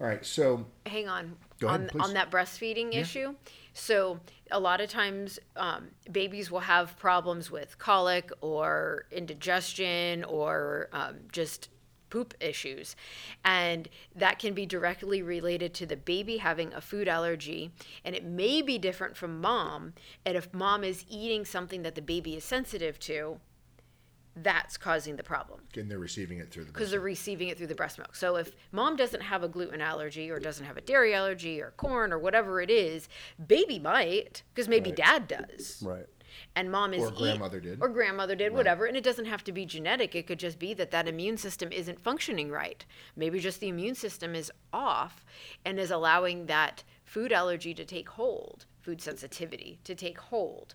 All right. So hang on Go ahead, on on that breastfeeding issue. So a lot of times, um, babies will have problems with colic or indigestion or um, just poop issues, and that can be directly related to the baby having a food allergy, and it may be different from mom. And if mom is eating something that the baby is sensitive to, that's causing the problem and they're receiving it through the because they're receiving it through the breast milk. So if mom doesn't have a gluten allergy or doesn't have a dairy allergy or corn or whatever it is, baby might because maybe dad does. Right. And mom is Or eat- grandmother did. or grandmother did whatever. And it doesn't have to be genetic. It could just be that that immune system isn't functioning right. Maybe just the immune system is off and is allowing that food allergy to take hold food sensitivity to take hold.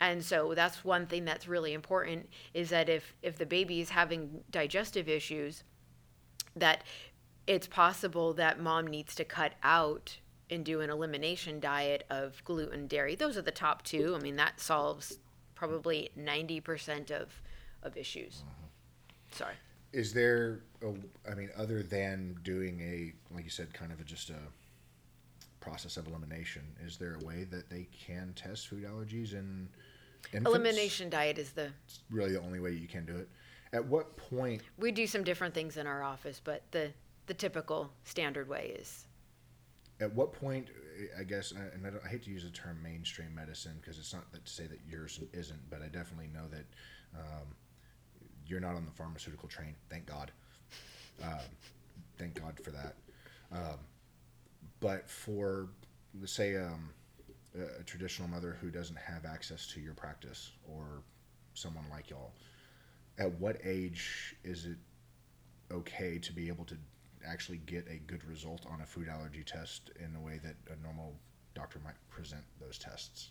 And so that's one thing that's really important is that if if the baby is having digestive issues that it's possible that mom needs to cut out and do an elimination diet of gluten dairy those are the top two i mean that solves probably 90% of of issues uh-huh. sorry Is there, a, I mean, other than doing a, like you said, kind of a, just a process of elimination, is there a way that they can test food allergies in infants? elimination diet is the It's really the only way you can do it. At what point, we do some different things in our office but the the typical standard way is at what point, I guess, and I, I hate to use the term mainstream medicine because it's not to say that yours isn't, but I definitely know that um, you're not on the pharmaceutical train. Thank God. Um, thank God for that. Um, but for, let's say, um, a traditional mother who doesn't have access to your practice or someone like y'all, at what age is it okay to be able to actually get a good result on a food allergy test in the way that a normal doctor might present those tests?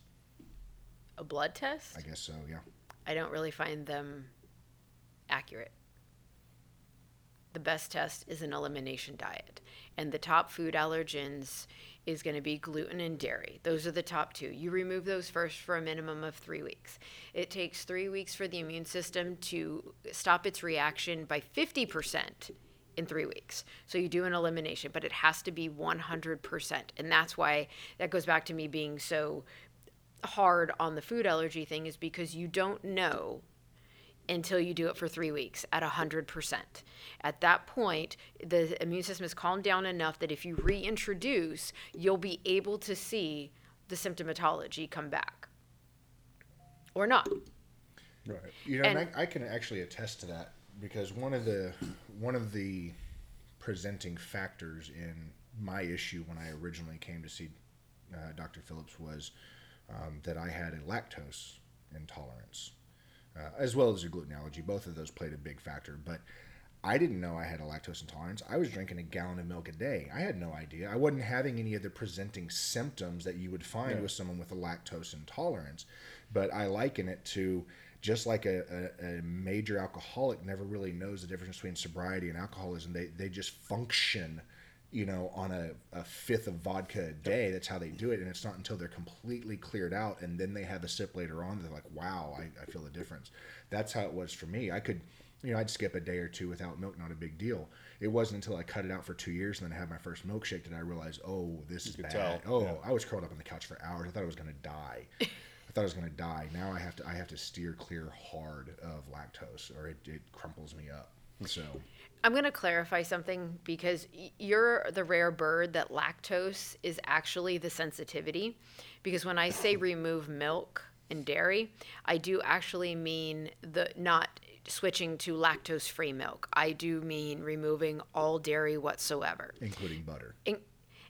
a blood test I guess so, yeah. I don't really find them accurate. The best test is an elimination diet. And the top food allergens is going to be gluten and dairy. Those are the top two. You remove those first for a minimum of three weeks. It takes three weeks for the immune system to stop its reaction by 50% in three weeks. So you do an elimination, but it has to be 100%. And that's why that goes back to me being so hard on the food allergy thing is because you don't know until you do it for three weeks at 100%. At that point, the immune system is calmed down enough that if you reintroduce, you'll be able to see the symptomatology come back. Or not. Right. You know, and, And- I, I can actually attest to that because one of the one of the presenting factors in my issue when I originally came to see uh, Dr. Phillips was um, that I had a lactose intolerance, uh, as well as a gluten allergy. Both of those played a big factor, but I didn't know I had a lactose intolerance. I was drinking a gallon of milk a day. I had no idea. I wasn't having any of the presenting symptoms that you would find Yeah. with someone with a lactose intolerance. But I liken it to just like a, a, a major alcoholic never really knows the difference between sobriety and alcoholism. They, they just function, you know, on a, a fifth of vodka a day. That's how they do it. And it's not until they're completely cleared out and then they have a sip later on, they're like, wow, I, I feel the difference. That's how it was for me. I could, you know, I'd skip a day or two without milk, not a big deal. It wasn't until I cut it out for two years and then I had my first milkshake that I realized, oh, this is bad. tell, Oh, yeah. I was curled up on the couch for hours. I thought I was going to die. I thought I was going to die. Now I have to I have to steer clear hard of lactose, or it, it crumples me up. So I'm going to clarify something because you're the rare bird that lactose is actually the sensitivity. Because when I say remove milk and dairy, I do actually mean the not switching to lactose free milk. I do mean removing all dairy whatsoever. including butter. in,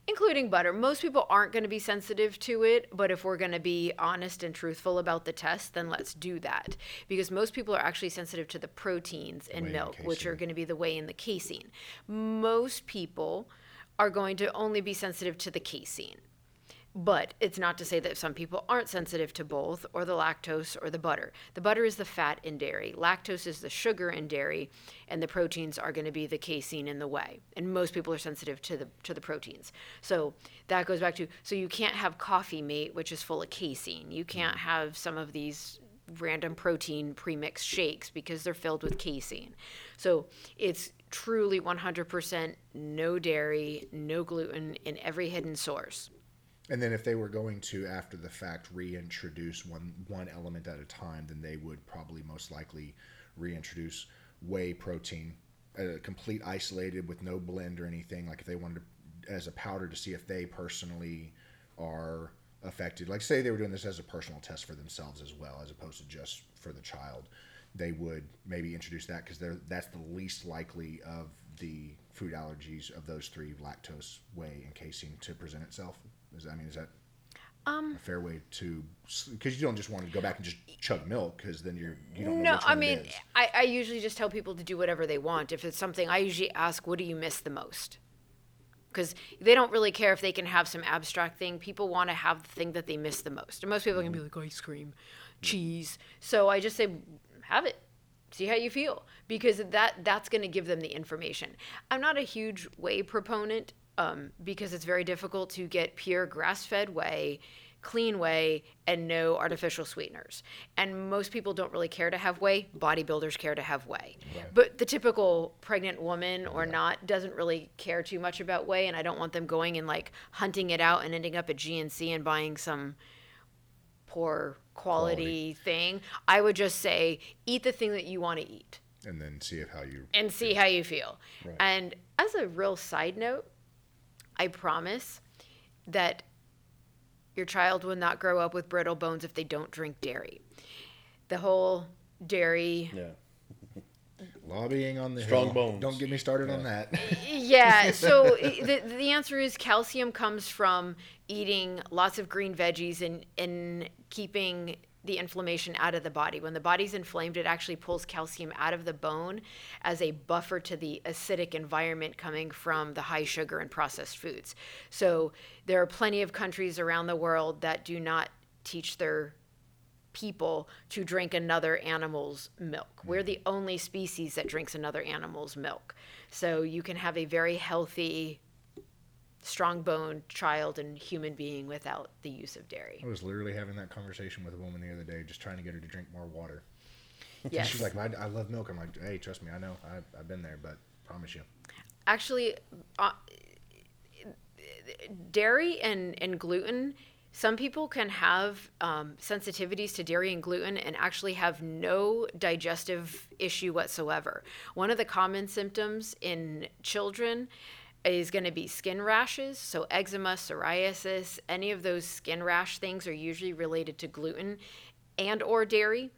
including butter. Most people aren't going to be sensitive to it, but if we're going to be honest and truthful about the test, then let's do that. Because most people are actually sensitive to the proteins in whey milk, which are going to be the whey and the casein. Most people are going to only be sensitive to the casein. But it's not to say that some people aren't sensitive to both, or the lactose or the butter. The butter is the fat in dairy, lactose is the sugar in dairy, and the proteins are going to be the casein in the whey. And most people are sensitive to the to the proteins. So that goes back to so you can't have coffee mate, which is full of casein. You can't have some of these random protein premix shakes because they're filled with casein. So it's truly 100% no dairy, no gluten in every hidden source. And then if they were going to, after the fact, reintroduce one one element at a time, then they would probably most likely reintroduce whey protein, uh, complete isolated with no blend or anything. Like if they wanted to, as a powder to see if they personally are affected. Like say they were doing this as a personal test for themselves as well, as opposed to just for the child. They would maybe introduce that because that's the least likely of the food allergies of those three: lactose, whey, and casein to present itself. Is I mean, is that Um, a fair way to? Because you don't just want to go back and just chug milk, because then you're you don't know no, I mean. I, I usually just tell people to do whatever they want. If it's something, I usually ask, what do you miss the most? Because they don't really care if they can have some abstract thing. People want to have the thing that they miss the most. And most people can be like, ice cream, cheese. So I just say, have it. See how you feel. Because that that's going to give them the information. I'm not a huge whey proponent um, because it's very difficult to get pure grass fed whey clean whey and no artificial sweeteners. And most people don't really care to have whey. Bodybuilders care to have whey. But the typical pregnant woman or not doesn't really care too much about whey. And I don't want them going and like hunting it out and ending up at GNC and buying some poor quality, thing. I would just say eat the thing that you want to eat and then see if how you. and see how you feel. Right. And as a real side note, I promise that your child will not grow up with brittle bones if they don't drink dairy. The whole dairy, Yeah. Lobbying on the Strong hill. bones. Don't get me started on that. yeah. So the the answer is calcium comes from eating lots of green veggies and and keeping the inflammation out of the body. When the body's inflamed, it actually pulls calcium out of the bone as a buffer to the acidic environment coming from the high sugar and processed foods. So there are plenty of countries around the world that do not teach their people to drink another animal's milk. We're hmm. the only species that drinks another animal's milk. So you can have a very healthy, strong boned child and human being without the use of dairy. I was literally having that conversation with a woman the other day, just trying to get her to drink more water. Yes. She's like, I, I love milk. I'm like, hey, trust me, I know. I, I've been there, but promise you. actually uh, dairy and, and gluten some people can have um, sensitivities to dairy and gluten and actually have no digestive issue whatsoever one of the common symptoms in children is going to be skin rashes so eczema psoriasis any of those skin rash things are usually related to gluten and or dairy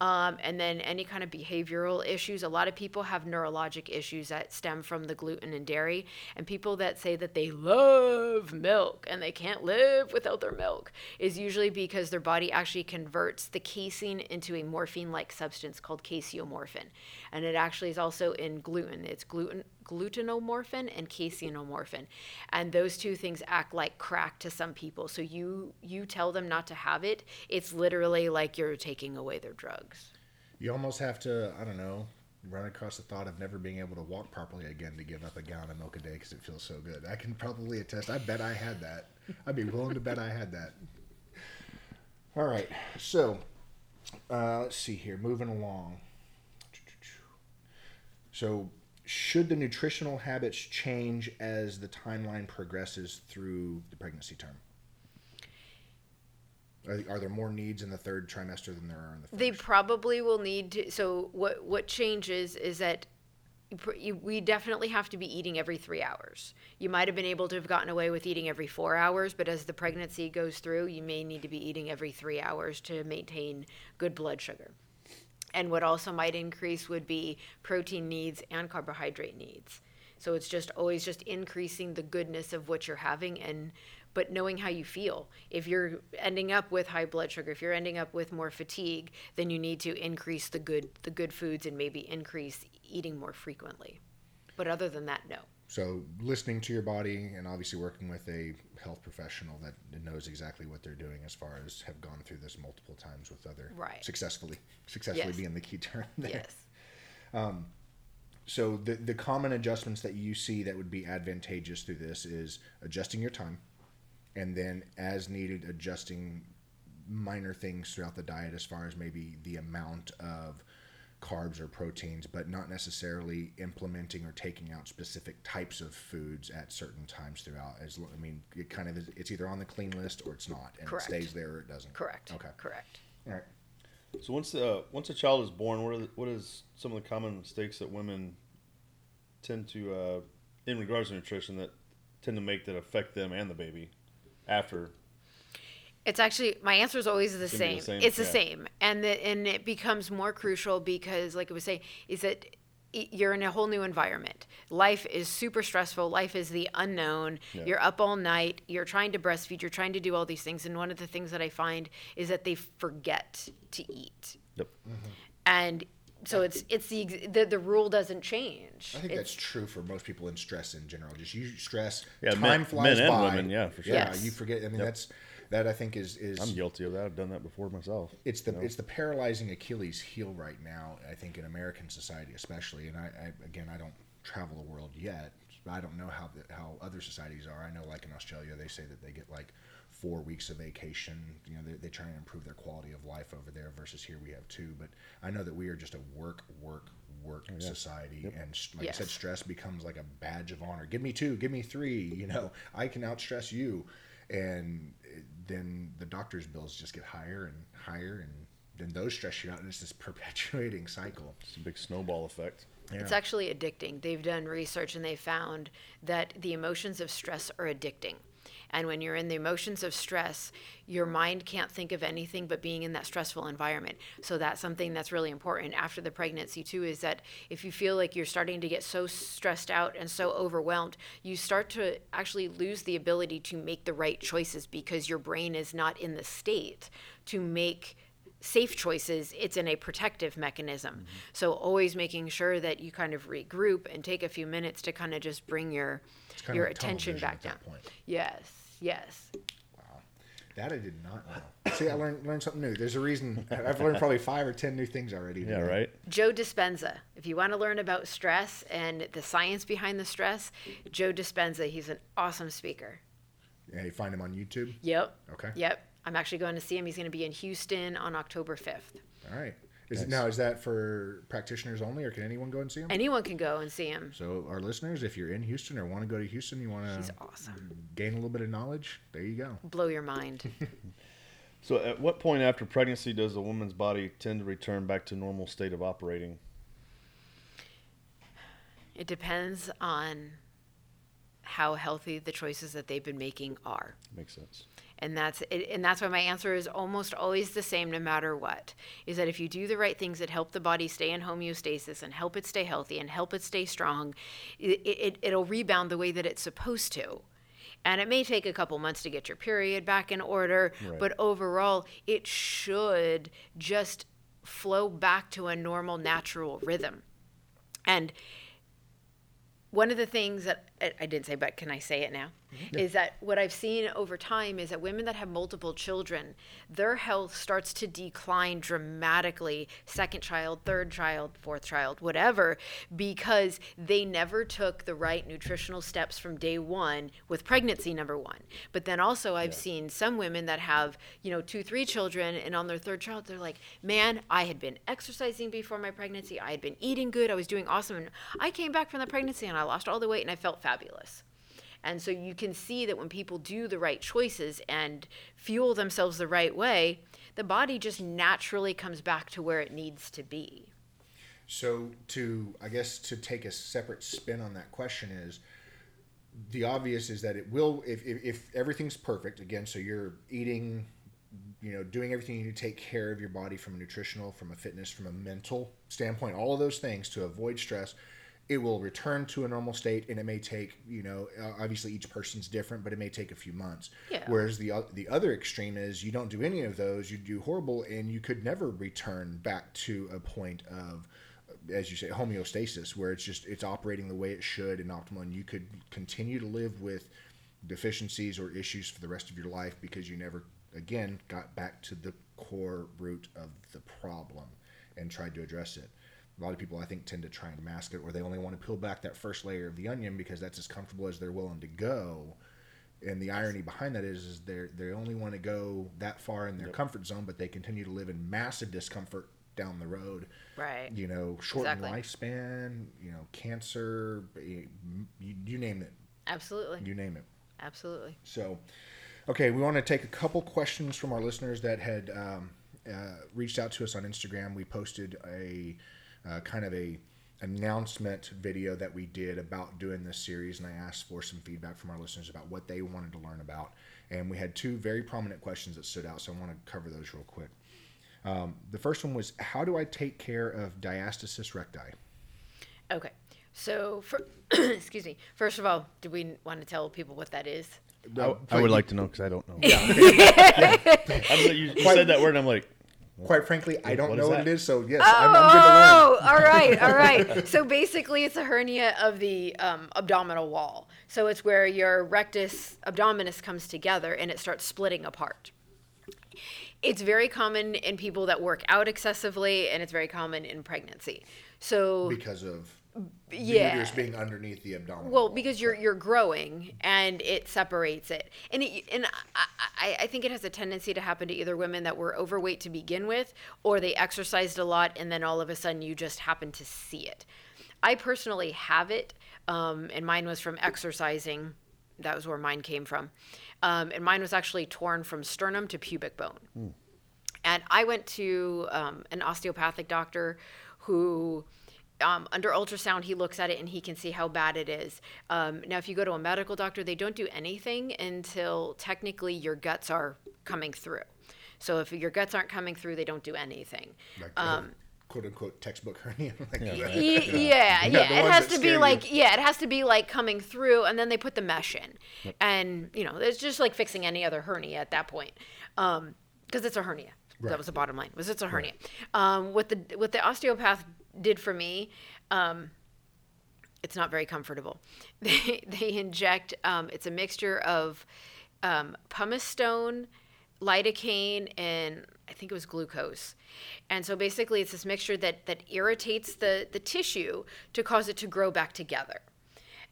um, and then any kind of behavioral issues. A lot of people have neurologic issues that stem from the gluten and dairy. And people that say that they love milk and they can't live without their milk is usually because their body actually converts the casein into a morphine like substance called casomorphin. And it actually is also in gluten. It's gluten glutenomorphin and caseinomorphin and those two things act like crack to some people so you you tell them not to have it it's literally like you're taking away their drugs You almost have to, I don't know, run across the thought of never being able to walk properly again to give up a gallon of milk a day because it feels so good. I can probably attest. I bet I had that. I'd be willing to bet I had that. All right. So, uh, let's see here. Moving along. So, should the nutritional habits change as the timeline progresses through the pregnancy term? Are, are there more needs in the third trimester than there are in the first? they probably will need to so what what changes is that you we definitely have to be eating every three hours. You might have been able to have gotten away with eating every four hours, but as the pregnancy goes through, you may need to be eating every three hours to maintain good blood sugar. And what also might increase would be protein needs and carbohydrate needs. So it's just always just increasing the goodness of what you're having and but knowing how you feel. If you're ending up with high blood sugar, if you're ending up with more fatigue, then you need to increase the good the good foods and maybe increase eating more frequently. But other than that, no. So listening to your body and obviously working with a health professional that knows exactly what they're doing as far as have gone through this multiple times with other Right. successfully successfully Yes. being the key term there. Yes. Um, so the the common adjustments that you see that would be advantageous through this is adjusting your time, and then as needed adjusting minor things throughout the diet as far as maybe the amount of carbs or proteins, but not necessarily implementing or taking out specific types of foods at certain times throughout. As lo- I mean, it kind of is, it's either on the clean list or it's not, and Correct. it stays there or it doesn't. Correct. Okay. Correct. All right. So once uh, once a child is born, what are the, what is some of the common mistakes that women tend to, uh, in regards to nutrition, that tend to make that affect them and the baby after? It's actually my answer is always the same. the same, It's the yeah. same, and the, and it becomes more crucial because, like I was saying, is that you're in a whole new environment. Life is super stressful. Life is the unknown. Yeah. You're up all night. You're trying to breastfeed. You're trying to do all these things, and one of the things that I find is that they forget to eat, Yep. Mm-hmm. and so it's it's the the, the rule doesn't change. I think It's- that's true for most people in stress in general. Just you stress, Yeah, time men- flies men and by. women, yeah, for sure. Yeah, Yes. you forget. I mean, Yep. that's that. I think is is I'm guilty of that. I've done that before myself. it's the you know? it's the paralyzing Achilles heel right now. I think in American society, especially. And I, I again, I don't travel the world yet. I don't know how the, how other societies are. I know, like in Australia, they say that they get like four weeks of vacation. You know, they, they try and improve their quality of life over there versus here we have two. But I know that we are just a work, work, work oh, society, and sh- like I said, stress becomes like a badge of honor. Give me two, give me three. You know, I can outstress you, and it- then the doctor's bills just get higher and higher, and then those stress you out, and it's this perpetuating cycle. It's a big snowball effect. It's actually addicting. They've done research and they found that the emotions of stress are addicting. And when you're in the emotions of stress, your mind can't think of anything but being in that stressful environment. So that's something that's really important after the pregnancy too is that if you feel like you're starting to get so stressed out and so overwhelmed, you start to actually lose the ability to make the right choices because your brain is not in the state to make safe choices, it's in a protective mechanism. So always making sure that you kind of regroup and take a few minutes to kind of just bring your your like attention back down. point. Yes, yes. Wow. That I did not know. See, I learned learned something new. There's a reason. I've learned probably five or ten new things already. Yeah, today. right. Joe Dispenza. If you want to learn about stress and the science behind the stress, Joe Dispenza, he's an awesome speaker. Yeah, you find him on YouTube. Yep. Okay. Yep. I'm actually going to see him. He's going to be in Houston on October 5th. All right. Is it now? Is that for practitioners only, or can anyone go and see him? Anyone can go and see him. So, our listeners, if you're in Houston or want to go to Houston, you want to awesome. gain a little bit of knowledge, there you go. Blow your mind. So, at what point after pregnancy does a woman's body tend to return back to normal state of operating? It depends on how healthy the choices that they've been making are. Makes sense. And that's it, and that's why my answer is almost always the same no matter what. Is that if you do the right things that help the body stay in homeostasis and help it stay healthy and help it stay strong, it, it, it'll rebound the way that it's supposed to. And it may take a couple months to get your period back in order, Right. but overall, it should just flow back to a normal, natural rhythm. And one of the things that I- didn't say, but can I say it now? Mm-hmm. Is that what I've seen over time is that women that have multiple children, their health starts to decline dramatically, second child, third child, fourth child, whatever, because they never took the right nutritional steps from day one with pregnancy, number one. But then also, I've seen some women that have, you know, two, three children, and on their third child, they're like, man, I had been exercising before my pregnancy, I had been eating good, I was doing awesome, and I came back from the pregnancy and I lost all the weight and I felt fabulous. And so you can see that when people do the right choices and fuel themselves the right way, the body just naturally comes back to where it needs to be. So, to I guess to take a separate spin on that question is the obvious is that it will if, if, if everything's perfect again. So you're eating, you know, doing everything you need to take care of your body from a nutritional, from a fitness, from a mental standpoint, all of those things to avoid stress. It will return to a normal state, and it may take, you know, obviously each person's different, but it may take a few months. Yeah. Whereas the the other extreme is you don't do any of those, you do horrible, and you could never return back to a point of as you say, homeostasis, where it's just it's operating the way it should and optimal, and you could continue to live with deficiencies or issues for the rest of your life because you never again got back to the core root of the problem and tried to address it. A lot of people, I think, tend to try and mask it, or they only want to peel back that first layer of the onion because that's as comfortable as they're willing to go. And the irony behind that is, is they they only want to go that far in their Yep. comfort zone, but they continue to live in massive discomfort down the road. Right. You know, shortened Exactly. lifespan. You know, cancer. You, you name it. Absolutely. You name it. Absolutely. So, okay, we want to take a couple questions from our listeners that had um, uh, reached out to us on Instagram. We posted a uh, kind of a announcement video that we did about doing this series, and I asked for some feedback from our listeners about what they wanted to learn about. And we had two very prominent questions that stood out, so I want to cover those real quick. Um, the first one was, "How do I take care of diastasis recti?" Okay. So, for, excuse me. First of all, do we want to tell people what that is? I, I would like to know because I don't know. Yeah. okay. I'm, like, you, you said that word, and I'm like, Quite frankly, I don't What know what it is, so yes, I'm, I'm good to learn. Oh, all right, all right. So basically, it's a hernia of the um, abdominal wall. So it's where your rectus abdominis comes together and it starts splitting apart. It's very common in people that work out excessively, and it's very common in pregnancy. So because of the Yeah. uterus being underneath the abdominal. Well, wall. because you're you're growing and it separates it, and it, and I, I I think it has a tendency to happen to either women that were overweight to begin with, or they exercised a lot and then all of a sudden you just happen to see it. I personally have it, um, and mine was from exercising. That was where mine came from, um, and mine was actually torn from sternum to pubic bone. And I went to um, an osteopathic doctor who, um, under ultrasound, he looks at it and he can see how bad it is. Um, now, if you go to a medical doctor, they don't do anything until technically your guts are coming through. So if your guts aren't coming through, they don't do anything. like the quote unquote textbook hernia. like, Yeah, Y- right. yeah, yeah, Yeah, the it has to be scare you. like yeah, it has to be like coming through, and then they put the mesh in, and you know, it's just like fixing any other hernia at that point, because it's a hernia. Right. That was the bottom line. Was it's a hernia? Um, what the what the osteopath did for me, um, it's not very comfortable. They they inject. Um, it's a mixture of um, pumice stone, lidocaine, and I think it was glucose. And so basically, it's this mixture that that irritates the the tissue to cause it to grow back together.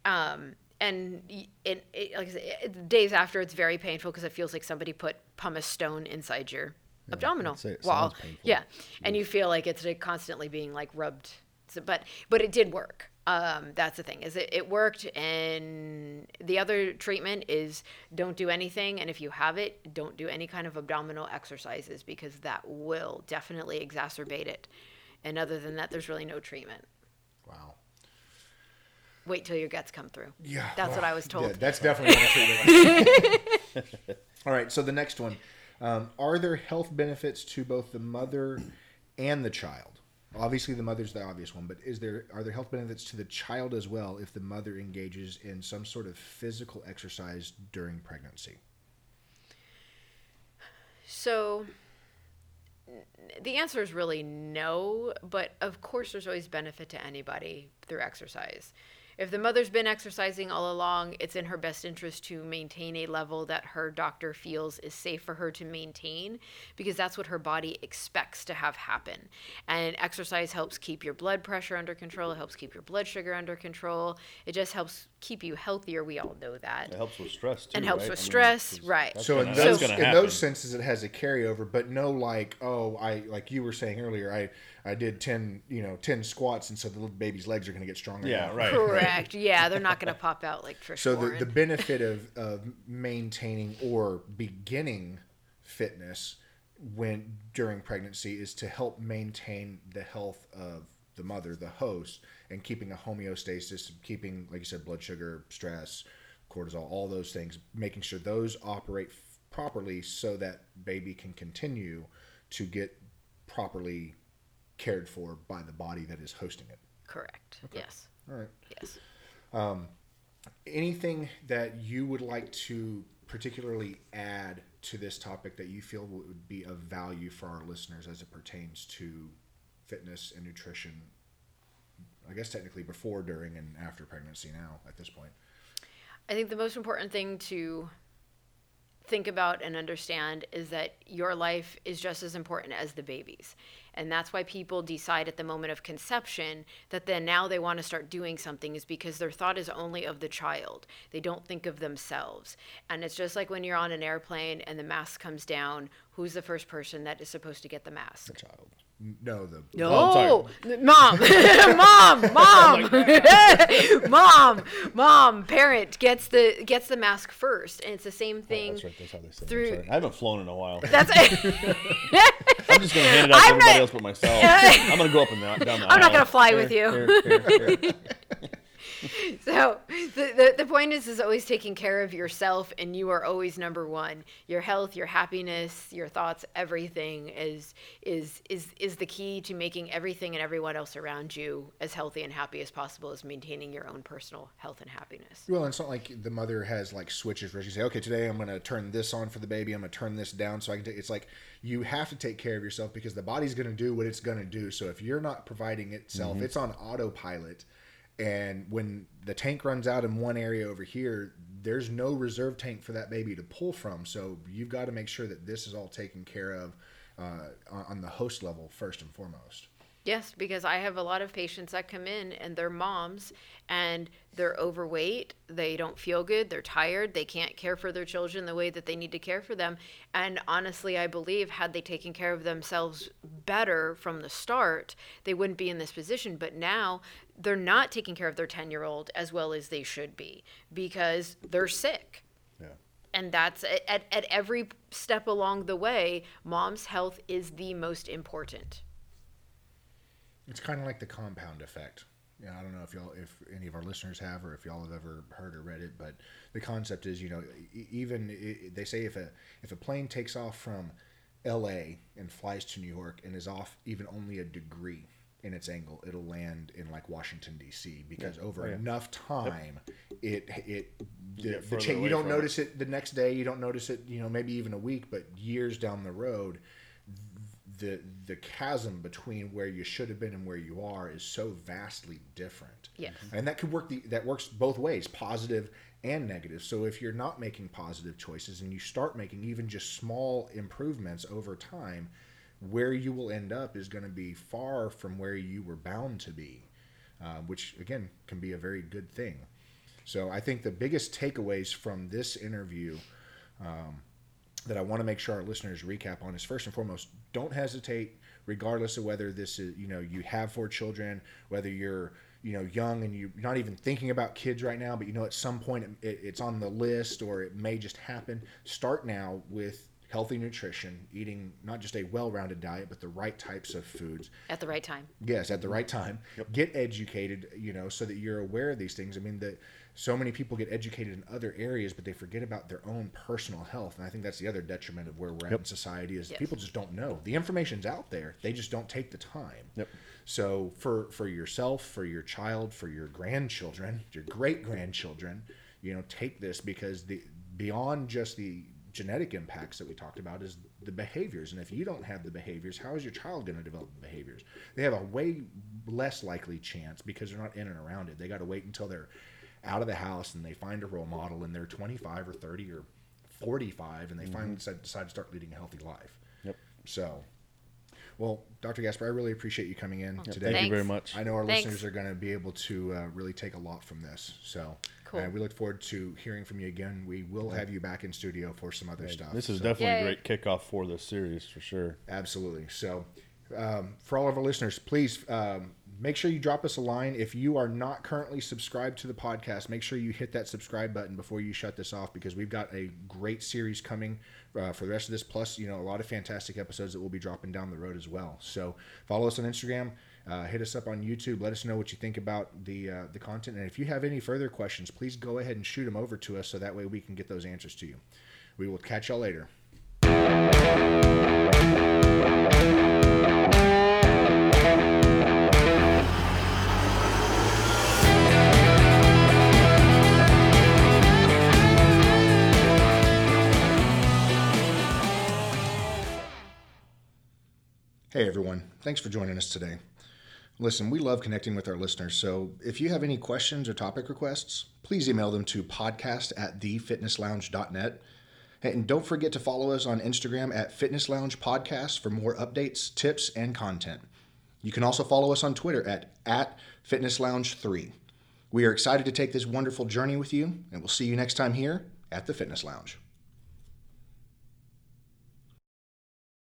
Um, and it, it, like I said, it, days after, it's very painful because it feels like somebody put pumice stone inside your abdominal I'd it wall. Yeah, and you feel like it's like, constantly being like rubbed. So, but but it did work. Um, that's the thing is it, it worked, and the other treatment is don't do anything, and if you have it, don't do any kind of abdominal exercises because that will definitely exacerbate it. And other than that, there's really no treatment. wow. Wait till your guts come through. Yeah, That's what. I was told. Yeah, that's definitely not a treatment. All right, so the next one: um, Are there health benefits to both the mother and the child? Obviously, the mother's the obvious one, but is there are there health benefits to the child as well if the mother engages in some sort of physical exercise during pregnancy? So the answer is really no, but of course there's always benefit to anybody through exercise. If the mother's been exercising all along, it's in her best interest to maintain a level that her doctor feels is safe for her to maintain because that's what her body expects to have happen. And exercise helps keep your blood pressure under control, it helps keep your blood sugar under control. It just helps keep you healthier. We all know that. It helps with stress too. And helps right? with I mean, stress, 'cause right. So in gonna- those in those senses, it has a carryover, but no like oh I like you were saying earlier I I did ten you know ten squats and so the little baby's legs are going to get stronger. Yeah, now. right. Correct. Yeah, they're not going to pop out like Trish So the, the benefit of, of maintaining or beginning fitness when during pregnancy is to help maintain the health of the mother, the host, and keeping a homeostasis, keeping like you said, blood sugar, stress, cortisol, all those things, making sure those operate f- properly so that baby can continue to get properly cared for by the body that is hosting it. Correct. Yes. All right. Yes. Um, anything that you would like to particularly add to this topic that you feel would be of value for our listeners as it pertains to fitness and nutrition I guess technically before, during, and after pregnancy now at this point. I think the most important thing to think about and understand is that your life is just as important as the baby's. And that's why people decide at the moment of conception that then now they want to start doing something is because their thought is only of the child. They don't think of themselves. And it's just like when you're on an airplane and the mask comes down, who's the first person that is supposed to get the mask? The child. No, the No, oh, mom, mom, mom, mom, mom. Parent gets the gets the mask first, and it's the same oh, thing. That's right. That's how they say. I'm through- sorry. I haven't flown in a while. That's I'm just gonna hand it out to I'm everybody not- else but myself. I'm gonna go up and down, down the I'm not gonna fly with you. Here, here, here. So the, the the point is is always taking care of yourself, and you are always number one. Your health, your happiness, your thoughts, everything is is is is the key to making everything and everyone else around you as healthy and happy as possible. Is maintaining your own personal health and happiness. Well, it's not like the mother has like switches where she say, "Okay, today I'm going to turn this on for the baby. I'm going to turn this down so I can." take It's like you have to take care of yourself because the body's going to do what it's going to do. So if you're not providing itself, mm-hmm. it's on autopilot. And when the tank runs out in one area over here, there's no reserve tank for that baby to pull from. So you've got to make sure that this is all taken care of uh, on the host level first and foremost. Yes, because I have a lot of patients that come in and they're moms and they're overweight, they don't feel good, they're tired, they can't care for their children the way that they need to care for them. And honestly, I believe had they taken care of themselves better from the start, they wouldn't be in this position. But now they're not taking care of their 10 year old as well as they should be because they're sick Yeah. and that's at, at every step along the way mom's health is the most important It's kind of like the compound effect. Yeah, I don't know if y'all, if any of our listeners have, or if y'all have ever heard or read it, but the concept is, you know, even they say if a if a plane takes off from L.A. and flies to New York and is off even only a degree in its angle, it'll land in like Washington D.C. because over Oh, yeah. enough time, it it the, the cha- you don't from it. notice it the next day, you don't notice it, you know, maybe even a week, but years down the road, the the chasm between where you should have been and where you are is so vastly different. Yes. And that could work the that works both ways, positive and negative. So if you're not making positive choices and you start making even just small improvements over time, where you will end up is going to be far from where you were bound to be, uh, which again can be a very good thing. So I think the biggest takeaways from this interview that I want to make sure our listeners recap on is first and foremost, don't hesitate, regardless of whether this is, you know, you have four children, whether you're, you know, young and you're not even thinking about kids right now, but you know, at some point it, it, it's on the list or it may just happen. Start now with healthy nutrition, eating not just a well rounded diet, but the right types of foods. at the right time Yes, at the right time. Get educated, you know, so that you're aware of these things. I mean, that so many people get educated in other areas, but they forget about their own personal health. And I think that's the other detriment of where we're at in society is Yes. people just don't know. The information's out there. They just don't take the time. Yep. So for for yourself, for your child, for your grandchildren, your great grandchildren, you know, take this because the beyond just the genetic impacts that we talked about is the behaviors. And if you don't have the behaviors, how is your child going to develop the behaviors? They have a way less likely chance because they're not in and around it. They got to wait until they're out of the house and they find a role model and they're 25 or 30 or 45 and they finally decide, decide to start leading a healthy life. Yep. So, well, Dr. Gasper, I really appreciate you coming in today. Thank you very much. I know our Thanks. listeners are going to be able to uh, really take a lot from this. So, Cool. uh, we look forward to hearing from you again. We will have you back in studio for some other stuff. This is So- definitely Yay. a great kickoff for this series for sure. Absolutely. So, um, for all of our listeners, please um, make sure you drop us a line. If you are not currently subscribed to the podcast, make sure you hit that subscribe button before you shut this off because we've got a great series coming uh, for the rest of this. Plus, you know, a lot of fantastic episodes that we'll be dropping down the road as well. So, follow us on Instagram. Uh, hit us up on YouTube. Let us know what you think about the uh, the content. And if you have any further questions, please go ahead and shoot them over to us so that way we can get those answers to you. We will catch y'all later. Hey everyone, thanks for joining us today. Listen, we love connecting with our listeners, so if you have any questions or topic requests, please email them to podcast at thefitnesslounge.net. And don't forget to follow us on Instagram at Fitness Lounge Podcast for more updates, tips, and content. You can also follow us on Twitter at, at Fitness Lounge 3. We are excited to take this wonderful journey with you, and we'll see you next time here at the Fitness Lounge.